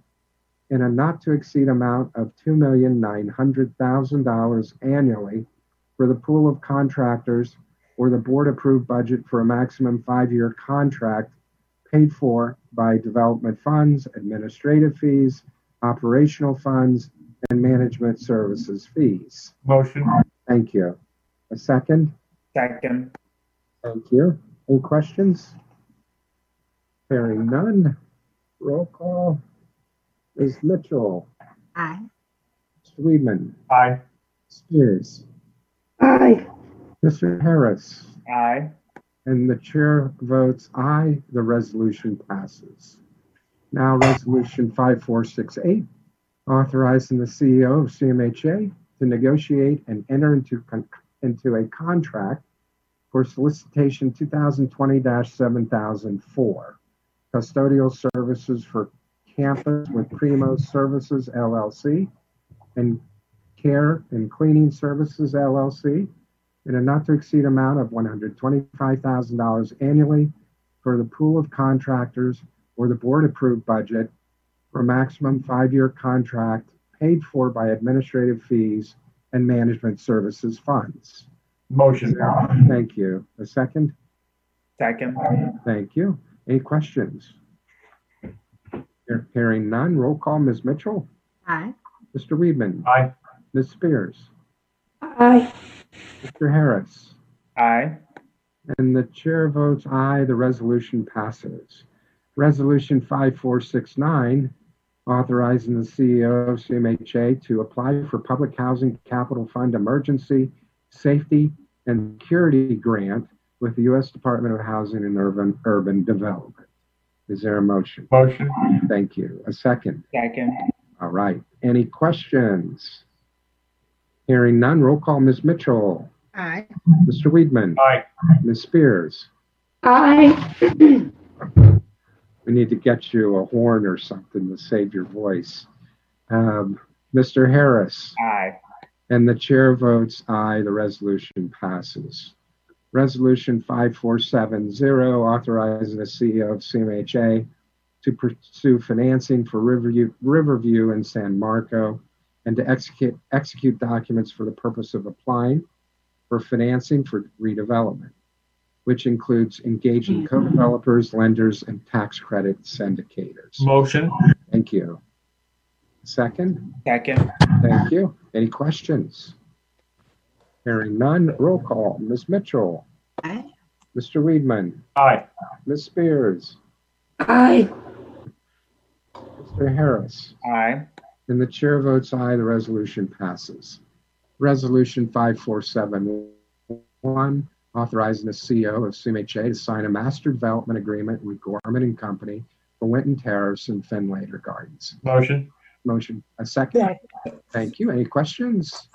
in a not to exceed amount of $2,900,000 annually for the pool of contractors or the board approved budget for a maximum five-year contract paid for by development funds, administrative fees, operational funds, and management services fees. Motion. Thank you. A second? Second. Thank you. Any questions? Hearing none. Roll call. Ms. Mitchell, Aye. Mr. Weedman, Aye. Spears, Aye. Mr. Harris, Aye. and the chair votes aye. The resolution passes. Now, Resolution 5468, authorizing the CEO of CMHA to negotiate and enter into, con- into a contract for solicitation 2020-7004, custodial services for campus with Primo Services LLC and Care and Cleaning Services LLC in a not to exceed amount of $125,000 annually for the pool of contractors or the board approved budget for a maximum five-year contract paid for by administrative fees and management services funds. Motion. Thank you. A second? Second. Thank you. Any questions? Hear- Hearing none, roll call, Ms. Mitchell, Aye. Mr. Weedman, Aye. Ms. Spears, Aye. Mr. Harris, Aye. and the chair votes aye, the resolution passes. Resolution 5469, authorizing the CEO of CMHA to apply for Public Housing Capital Fund Emergency Safety and Security Grant with the U.S. Department of Housing and Urban, Urban Development. Is there a motion? Motion. Thank you. A second. Second. All right. Any questions? Hearing none, roll call Ms. Mitchell, Aye. Mr. Weedman, Aye. Ms. Spears. Aye. We need to get you a horn or something to save your voice. Um, Mr. Harris, Aye. and the chair votes aye, the resolution passes. Resolution 5470, authorizing the CEO of CMHA to pursue financing for Riverview, Riverview and San Marco and to execute, execute documents for the purpose of applying for financing for redevelopment, which includes engaging mm-hmm. co-developers, lenders, and tax credit syndicators. Motion. Thank you. Second? Second. Thank you. Any questions? Hearing none, roll call. Ms. Mitchell, Aye. Mr. Weedman, Aye. Ms. Spears, Aye. Mr. Harris, Aye. and the chair votes aye, the resolution passes. Resolution 5471, authorizing the CEO of CMHA to sign a master development agreement with Gorman and Company for Winton Terrace and Findlater Gardens. Motion. Motion, a second? Second. Thank you. Any questions?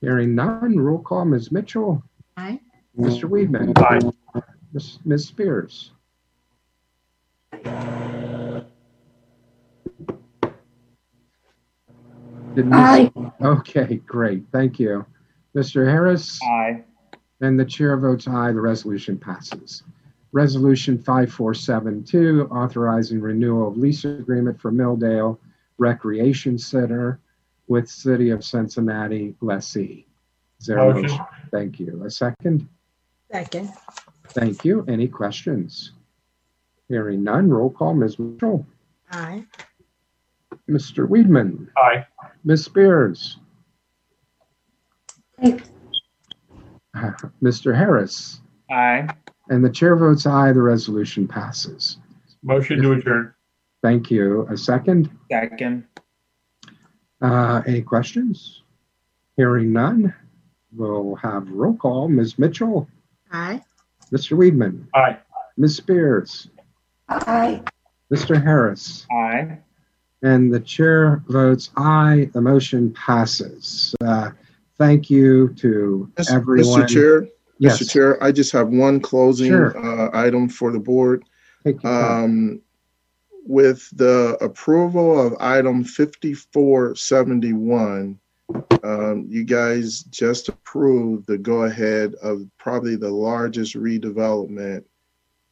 Hearing none, roll call, Ms. Mitchell, Aye. Mr. Weedman. Aye. Ms. Ms. Spears. Did Ms. Aye. Okay, great. Thank you. Mr. Harris? Aye. And the chair votes aye, the resolution passes. Resolution 5472, authorizing renewal of lease agreement for Millvale Recreation Center with City of Cincinnati lessee. Is there a Motion. motion? Thank you. A second? Second. Thank you. Any questions? Hearing none, roll call, Ms. Mitchell, Aye. Mr. Weedman, Aye. Ms. Spears, Aye. Mr. Harris, Aye. and the chair votes aye, the resolution passes. Motion to adjourn. Thank you. A second? Second. Uh, any questions? Hearing none, we'll have roll call. Ms. Mitchell, Aye. Mr. Weedman, Aye. Ms. Spears, Aye. Mr. Harris, Aye. and the chair votes aye. The motion passes. Uh, thank you to Mis- everyone. Mr. Chair, Yes, Mr. Chair, I just have one closing Sure. uh, item for the board. take your time. Um, with the approval of item fifty-four seventy-one, um, you guys just approved the go-ahead of probably the largest redevelopment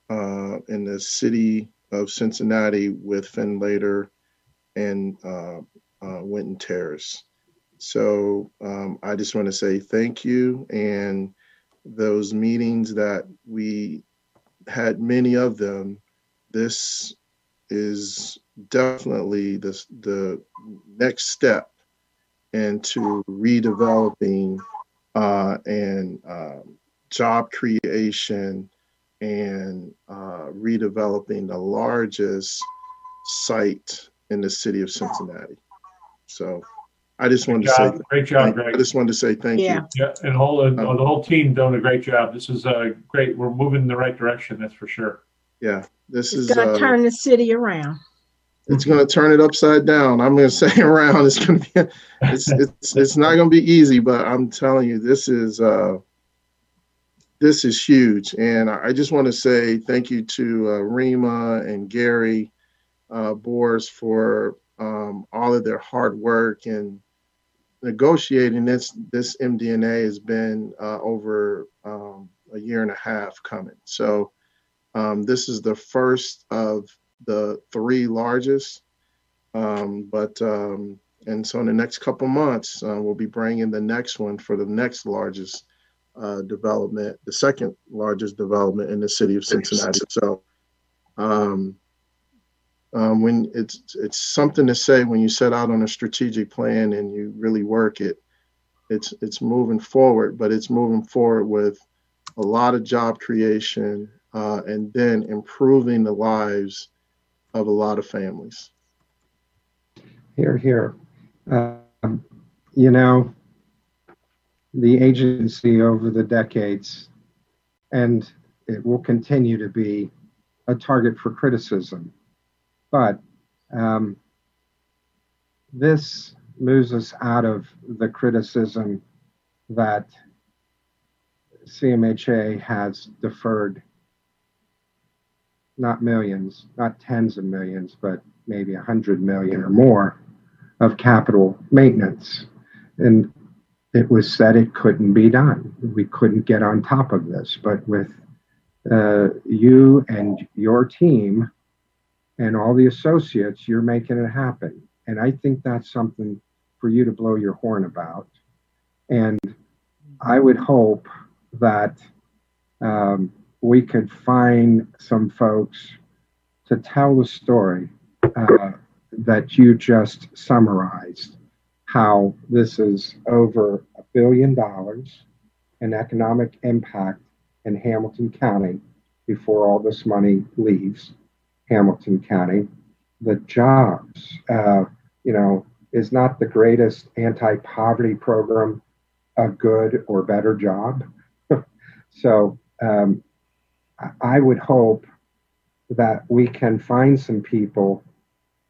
uh, in the city of Cincinnati with Findlater and uh, uh, Winton Terrace. So um, I just want to say thank you and those meetings that we had many of them. This is definitely the, the next step into redeveloping uh, and um, job creation and uh, redeveloping the largest site in the city of Cincinnati. So I just wanted Great to say, job. Great job, thank- I just wanted to say thank Yeah. you. Yeah, and whole, and the whole team doing a great job. This is uh great. We're moving in the right direction, that's for sure. Yeah, this It's is. gonna uh, turn the city around. it's going to turn it upside down. I'm going to say around. It's going to be. It's it's it's not going to be easy, but I'm telling you, this is uh, this is huge. And I I just want to say thank you to uh, Rima and Gary uh, Boers for um, all of their hard work and negotiating this. This MDNA has been uh, over um, a year and a half coming. So um, this is the first of the three largest. Um, but um, and so in the next couple months, uh, we'll be bringing the next one for the next largest uh, development, the second largest development in the city of Cincinnati. So um, when it's it's something to say when you set out on a strategic plan and you really work it. It's it's moving forward, but it's moving forward with a lot of job creation uh, and then improving the lives of a lot of families. Here, here. Um, you know, the agency over the decades, and it will continue to be a target for criticism. But um, this moves us out of the criticism that CMHA has deferred not millions, not tens of millions, but maybe a hundred million or more of capital maintenance. And it was said it couldn't be done. We couldn't get on top of this. But with uh, you and your team and all the associates, you're making it happen. And I think that's something for you to blow your horn about. And I would hope that um, we could find some folks to tell the story uh, that you just summarized how this is over a billion dollars in economic impact in Hamilton County before all this money leaves Hamilton County. The jobs, uh, you know, is not the greatest anti poverty program a good or better job. so um, I- would hope that we can find some people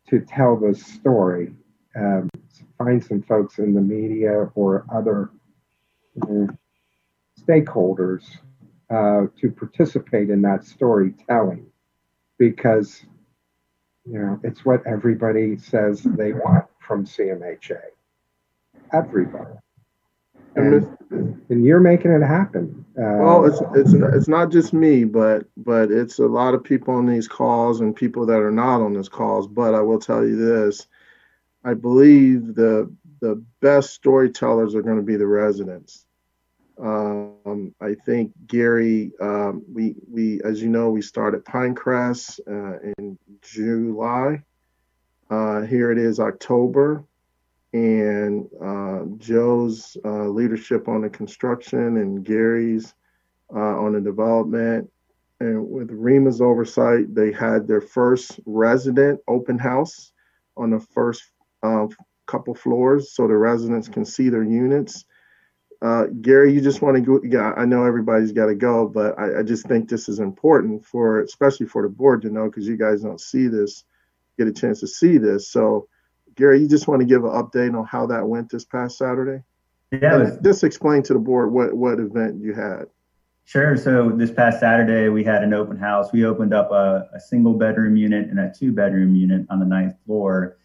to tell this story. Um, find some folks in the media or other mm, stakeholders uh, to participate in that storytelling because you know it's what everybody says they want from CMHA. Everybody. And And, you're making it happen. Uh, Well, it's it's it's not just me, but but it's a lot of people on these calls and people that are not on these calls. But I will tell you this: I believe the the best storytellers are going to be the residents. Um, I think Gary, um, we we as you know, we started Pinecrest uh, in July. Uh, here it is October and uh, Joe's uh, leadership on the construction and Gary's uh, on the development. And with Rima's oversight, they had their first resident open house on the first uh, couple floors so the residents can see their units. Uh, Gary, you just want to go? Yeah, I know everybody's got to go, but I, I just think this is important for, especially for the board to know, because you guys don't see this, get a chance to see this. So, Gary, you just want to give an update on how that went this past Saturday? Yeah, was, just explain to the board what, what event you had. sure. So this past Saturday, we had an open house. We opened up a, a single bedroom unit and a two bedroom unit on the ninth floor.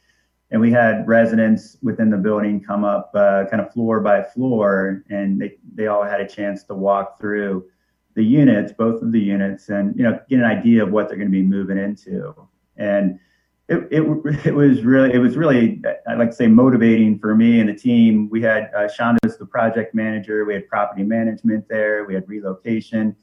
And we had residents within the building come up uh, kind of floor by floor, and they, they all had a chance to walk through the units, both of the units, and you know get an idea of what they're going to be moving into. And it, it, it was really it was really I'd like to say motivating for me and the team. We had uh, Shonda's the project manager. We had property management there. We had relocation.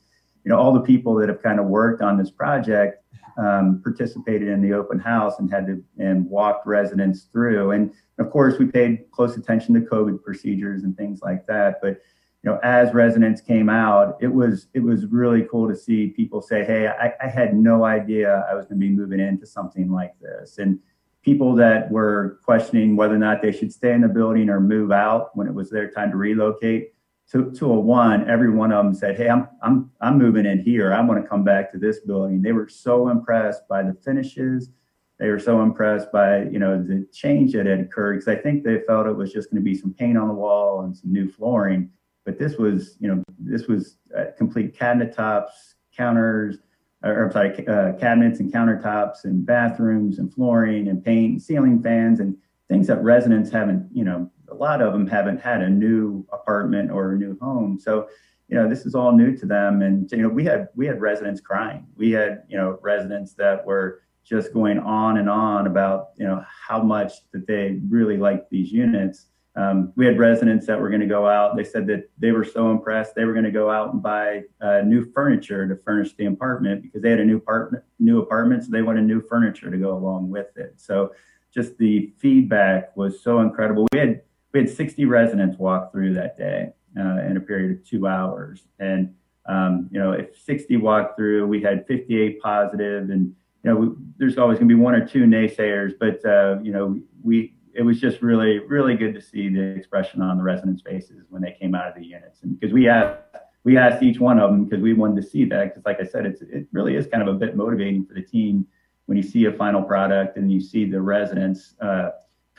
You know all the people that have kind of worked on this project um, participated in the open house and had to and walked residents through. And of course, we paid close attention to COVID procedures and things like that. But you know, as residents came out, it was it was really cool to see people say, "Hey, I, I had no idea I was going to be moving into something like this," and people that were questioning whether or not they should stay in the building or move out when it was their time to relocate. To, to a one, every one of them said, "Hey, I'm I'm I'm moving in here. I want to come back to this building." They were so impressed by the finishes. They were so impressed by you know the change that had occurred because I think they felt it was just going to be some paint on the wall and some new flooring but this was you know this was uh, complete cabinet tops counters or I'm sorry uh, cabinets and countertops and bathrooms and flooring and paint and ceiling fans and things that residents haven't you know a lot of them haven't had a new apartment or a new home so you know this is all new to them and you know we had we had residents crying we had you know residents that were just going on and on about you know how much that they really liked these units um, we had residents that were going to go out. They said that they were so impressed they were going to go out and buy uh, new furniture to furnish the apartment because they had a new apartment, new apartment, so they wanted new furniture to go along with it. So, just the feedback was so incredible. We had we had 60 residents walk through that day uh, in a period of two hours, and um, you know, if 60 walked through, we had 58 positive, and you know, we, there's always going to be one or two naysayers, but uh, you know, we it was just really, really good to see the expression on the residents' faces when they came out of the units. And because we asked, we asked each one of them because we wanted to see that. Because, like I said, it's it really is kind of a bit motivating for the team when you see a final product and you see the residents' uh,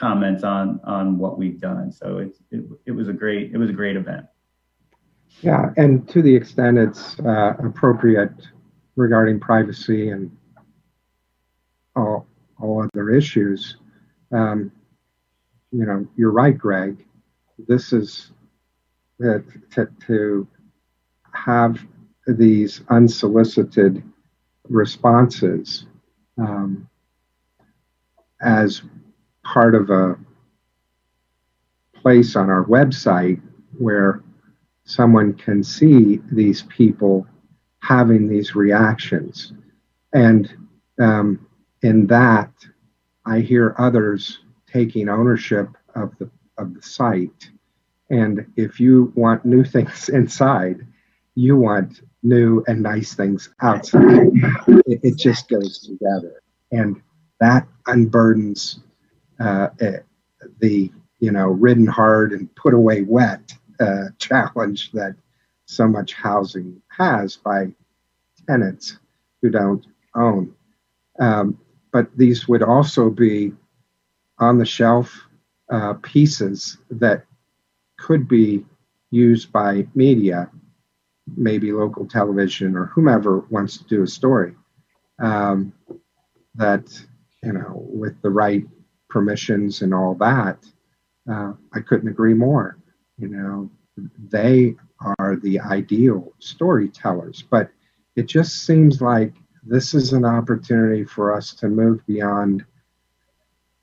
comments on on what we've done. So it's it, it was a great it was a great event. Yeah, and to the extent it's uh, appropriate regarding privacy and all, all other issues, um, you know, you're right, Greg. This is uh, to, to have these unsolicited responses um, as part of a place on our website where someone can see these people having these reactions. And um, in that, I hear others taking ownership of the of the site. And if you want new things inside, you want new and nice things outside. It, it just goes together, and that unburdens uh, the you know ridden hard and put away wet uh, challenge that so much housing has by tenants who don't own. Um, but these would also be on the shelf uh, pieces that could be used by media, maybe local television or whomever wants to do a story. Um, that, you know, with the right permissions and all that, uh, I couldn't agree more. You know, they are the ideal storytellers, but it just seems like this is an opportunity for us to move beyond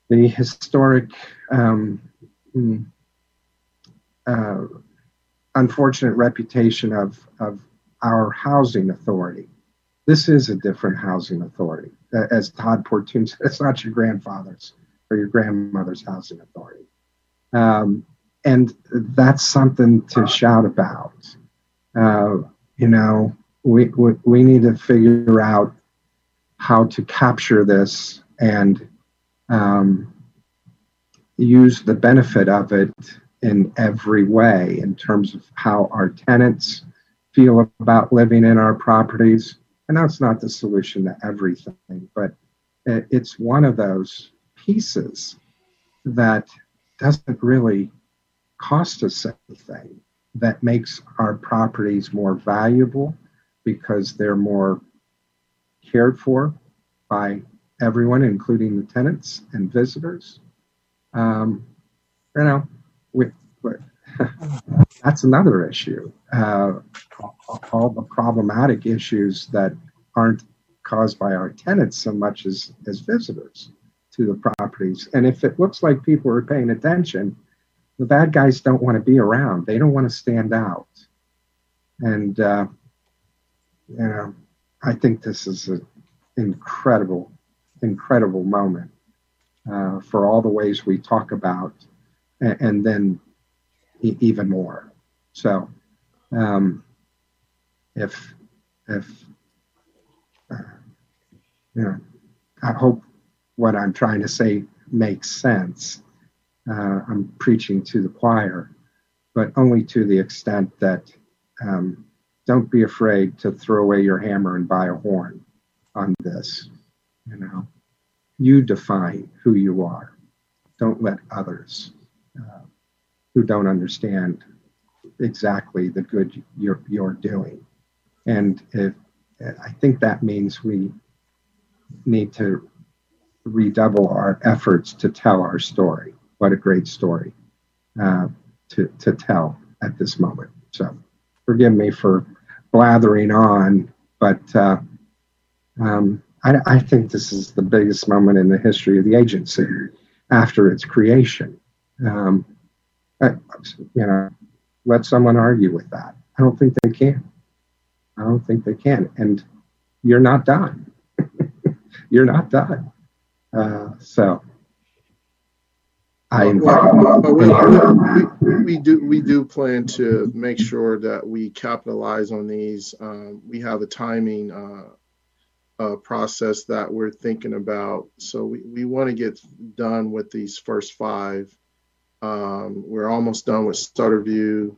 the historic um, mm, uh, unfortunate reputation of, of our housing authority. This is a different housing authority. As Todd Portune said, it's not your grandfather's or your grandmother's housing authority. Um, and that's something to shout about. Uh, you know, we, we, we need to figure out how to capture this and um, use the benefit of it in every way in terms of how our tenants feel about living in our properties. And that's not the solution to everything, but it's one of those pieces that doesn't really cost us anything, that makes our properties more valuable because they're more cared for by everyone, including the tenants and visitors. Um, you know, we, that's another issue. Uh, all the problematic issues that aren't caused by our tenants so much as, as visitors to the properties. And if it looks like people are paying attention, the bad guys don't want to be around. They don't want to stand out. And, uh, you know, I think this is an incredible, incredible moment uh, for all the ways we talk about, and, and then e- even more. So, um, if, if, uh, you know, I hope what I'm trying to say makes sense. Uh, I'm preaching to the choir, but only to the extent that um, don't be afraid to throw away your hammer and buy a horn on this. You know, you define who you are. Don't let others uh, who don't understand exactly the good you're, you're doing. And if, I think that means we need to redouble our efforts to tell our story. What a great story uh, to, to tell at this moment. So forgive me for blathering on, but uh, um, I, I, think this is the biggest moment in the history of the agency after its creation. Um, I, you know, let someone argue with that. I don't think they can. I don't think they can. And you're not done. you're not done. Uh, so I well, we, we, we, do we do plan to make sure that we capitalize on these. Um, we have a timing uh, uh, process that we're thinking about. So we, we want to get done with these first five. Um, we're almost done with Sutterview.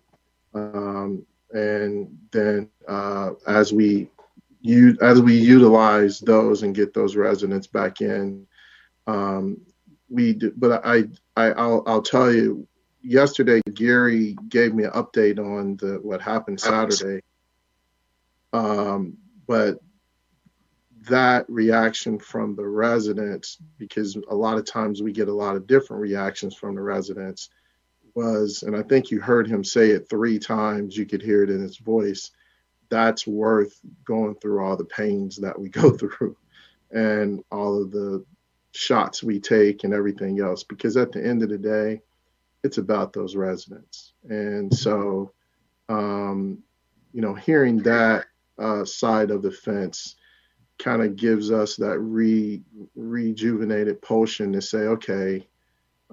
Um, and then uh, as we you as we utilize those and get those residents back in, um, we do, but I, I, I'll, I'll tell you, yesterday Gary gave me an update on the what happened Saturday. Um, but that reaction from the residents, because a lot of times we get a lot of different reactions from the residents, was, and I think you heard him say it three times. You could hear it in his voice. That's worth going through all the pains that we go through, and all of the shots we take and everything else because at the end of the day it's about those residents. And so um, you know hearing that uh, side of the fence kind of gives us that re rejuvenated potion to say okay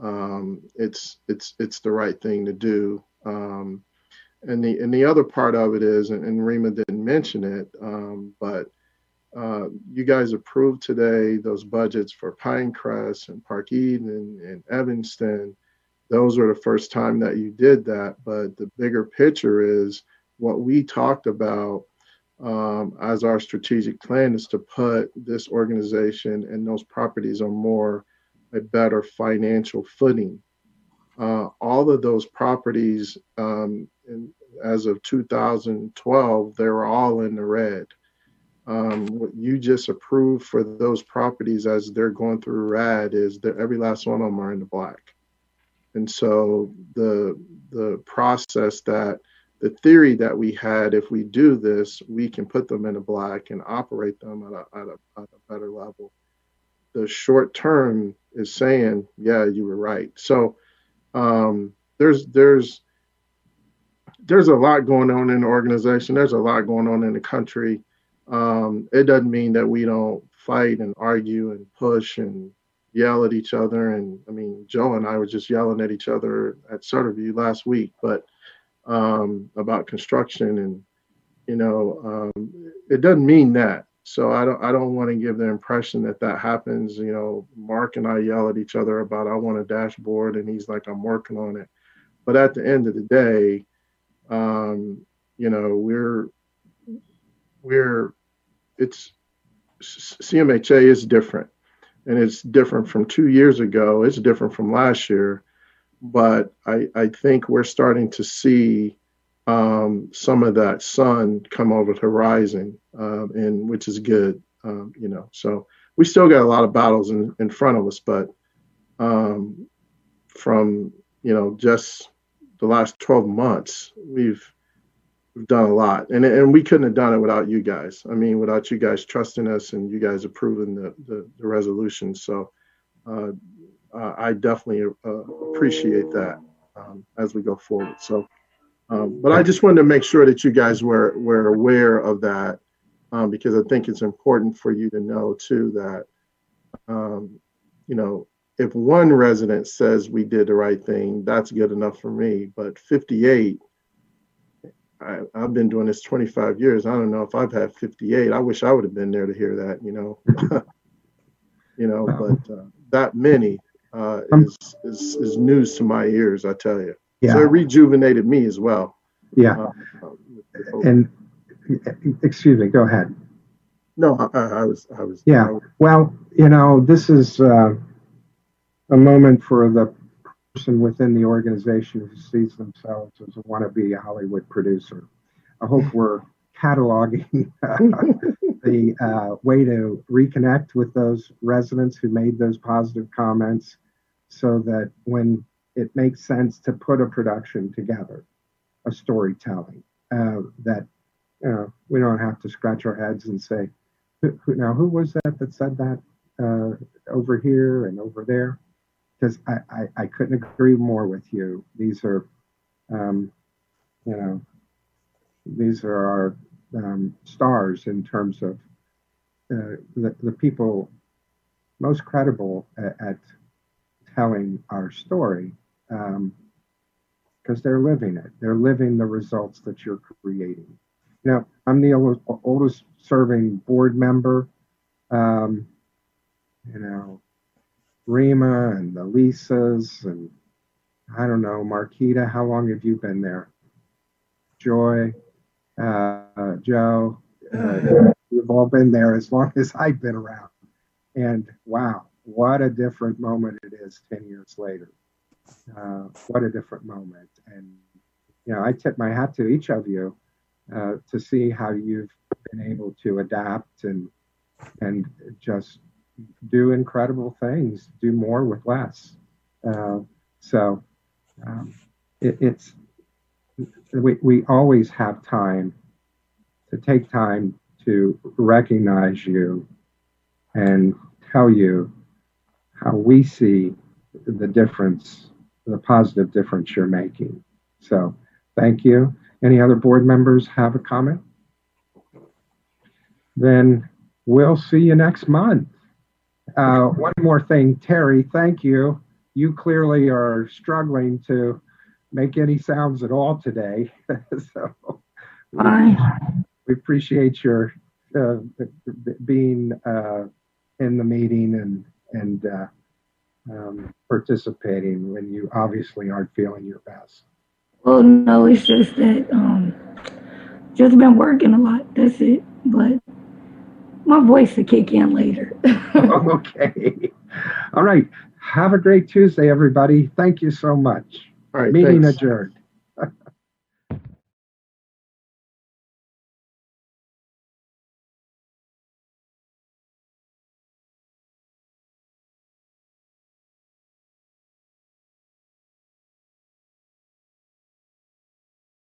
um, it's it's it's the right thing to do. Um, and the and the other part of it is and, and Rima didn't mention it um, but uh, you guys approved today those budgets for Pinecrest and Park Eden and, Evanston. Those were the first time that you did that. But the bigger picture is what we talked about um, as our strategic plan is to put this organization and those properties on more a better financial footing. Uh, all of those properties, um, in, as of 2012, they were all in the red. Um, what you just approved for those properties as they're going through RAD is that every last one of them are in the black. And so the the process that the theory that we had, if we do this, we can put them in a black and operate them at a, at a, at a better level. The short term is saying, yeah, you were right. So um, there's there's there's a lot going on in the organization. There's a lot going on in the country. Um, it doesn't mean that we don't fight and argue and push and yell at each other. And I mean, Joe and I were just yelling at each other at Centerview last week, but um, about construction and you know, um, it doesn't mean that. So I don't I don't want to give the impression that that happens. You know, Mark and I yell at each other about I want a dashboard, and he's like I'm working on it. But at the end of the day, um, you know, we're we're it's CMHA is different, and it's different from two years ago. It's different from last year, but I I think we're starting to see um, some of that sun come over the horizon, um, and which is good, um, you know. So we still got a lot of battles in, in front of us, but um, from you know just the last 12 months, we've we've done a lot, and and we couldn't have done it without you guys. I mean, without you guys trusting us and you guys approving the the, the resolution. So uh, I definitely uh, appreciate that um, as we go forward. So. Um, but I just wanted to make sure that you guys were were aware of that um, because I think it's important for you to know too that um, you know if one resident says we did the right thing, that's good enough for me. But 58, I, have been doing this 25 years. I don't know if I've had 58. I wish I would have been there to hear that. You know, you know, but uh, that many uh, is, is is news to my ears. I tell you. Yeah. So it rejuvenated me as well. Yeah. Uh, and excuse me, go ahead. No, I, I was, I was. Yeah. I was, Well, you know, this is uh, a moment for the person within the organization who sees themselves as a wannabe Hollywood producer. I hope we're cataloging the uh, way to reconnect with those residents who made those positive comments so that when it makes sense to put a production together, a storytelling uh, that you know we don't have to scratch our heads and say, who, who, now who was that that said that uh, over here and over there? Because I, I, I couldn't agree more with you. These are, um, you know, these are our um, stars in terms of uh, the, the people most credible at, at telling our story because um, they're living it. They're living the results that you're creating. Now, I'm the oldest, oldest serving board member. Um, you know, Rima and the Lisas, and I don't know, Marquita, how long have you been there? Joy, uh, Joe, uh, we've all been there as long as I've been around. And wow, what a different moment it is 10 years later. Uh, what a different moment. And, you know, I tip my hat to each of you uh, to see how you've been able to adapt and, and just do incredible things, do more with less. Uh, so um, it, it's, we, we always have time to take time to recognize you and tell you how we see the difference the positive difference you're making. So thank you. Any other board members have a comment? Then we'll see you next month. Uh, one more thing, Terry, thank you. You clearly are struggling to make any sounds at all today. so Aye. we appreciate your uh, being uh, in the meeting and and uh, um, participating when you obviously aren't feeling your best. Well, no, it's just that um, just been working a lot. That's it. But my voice will kick in later. Okay. All right. Have a great Tuesday, everybody. Thank you so much. All right, Meeting thanks. adjourned.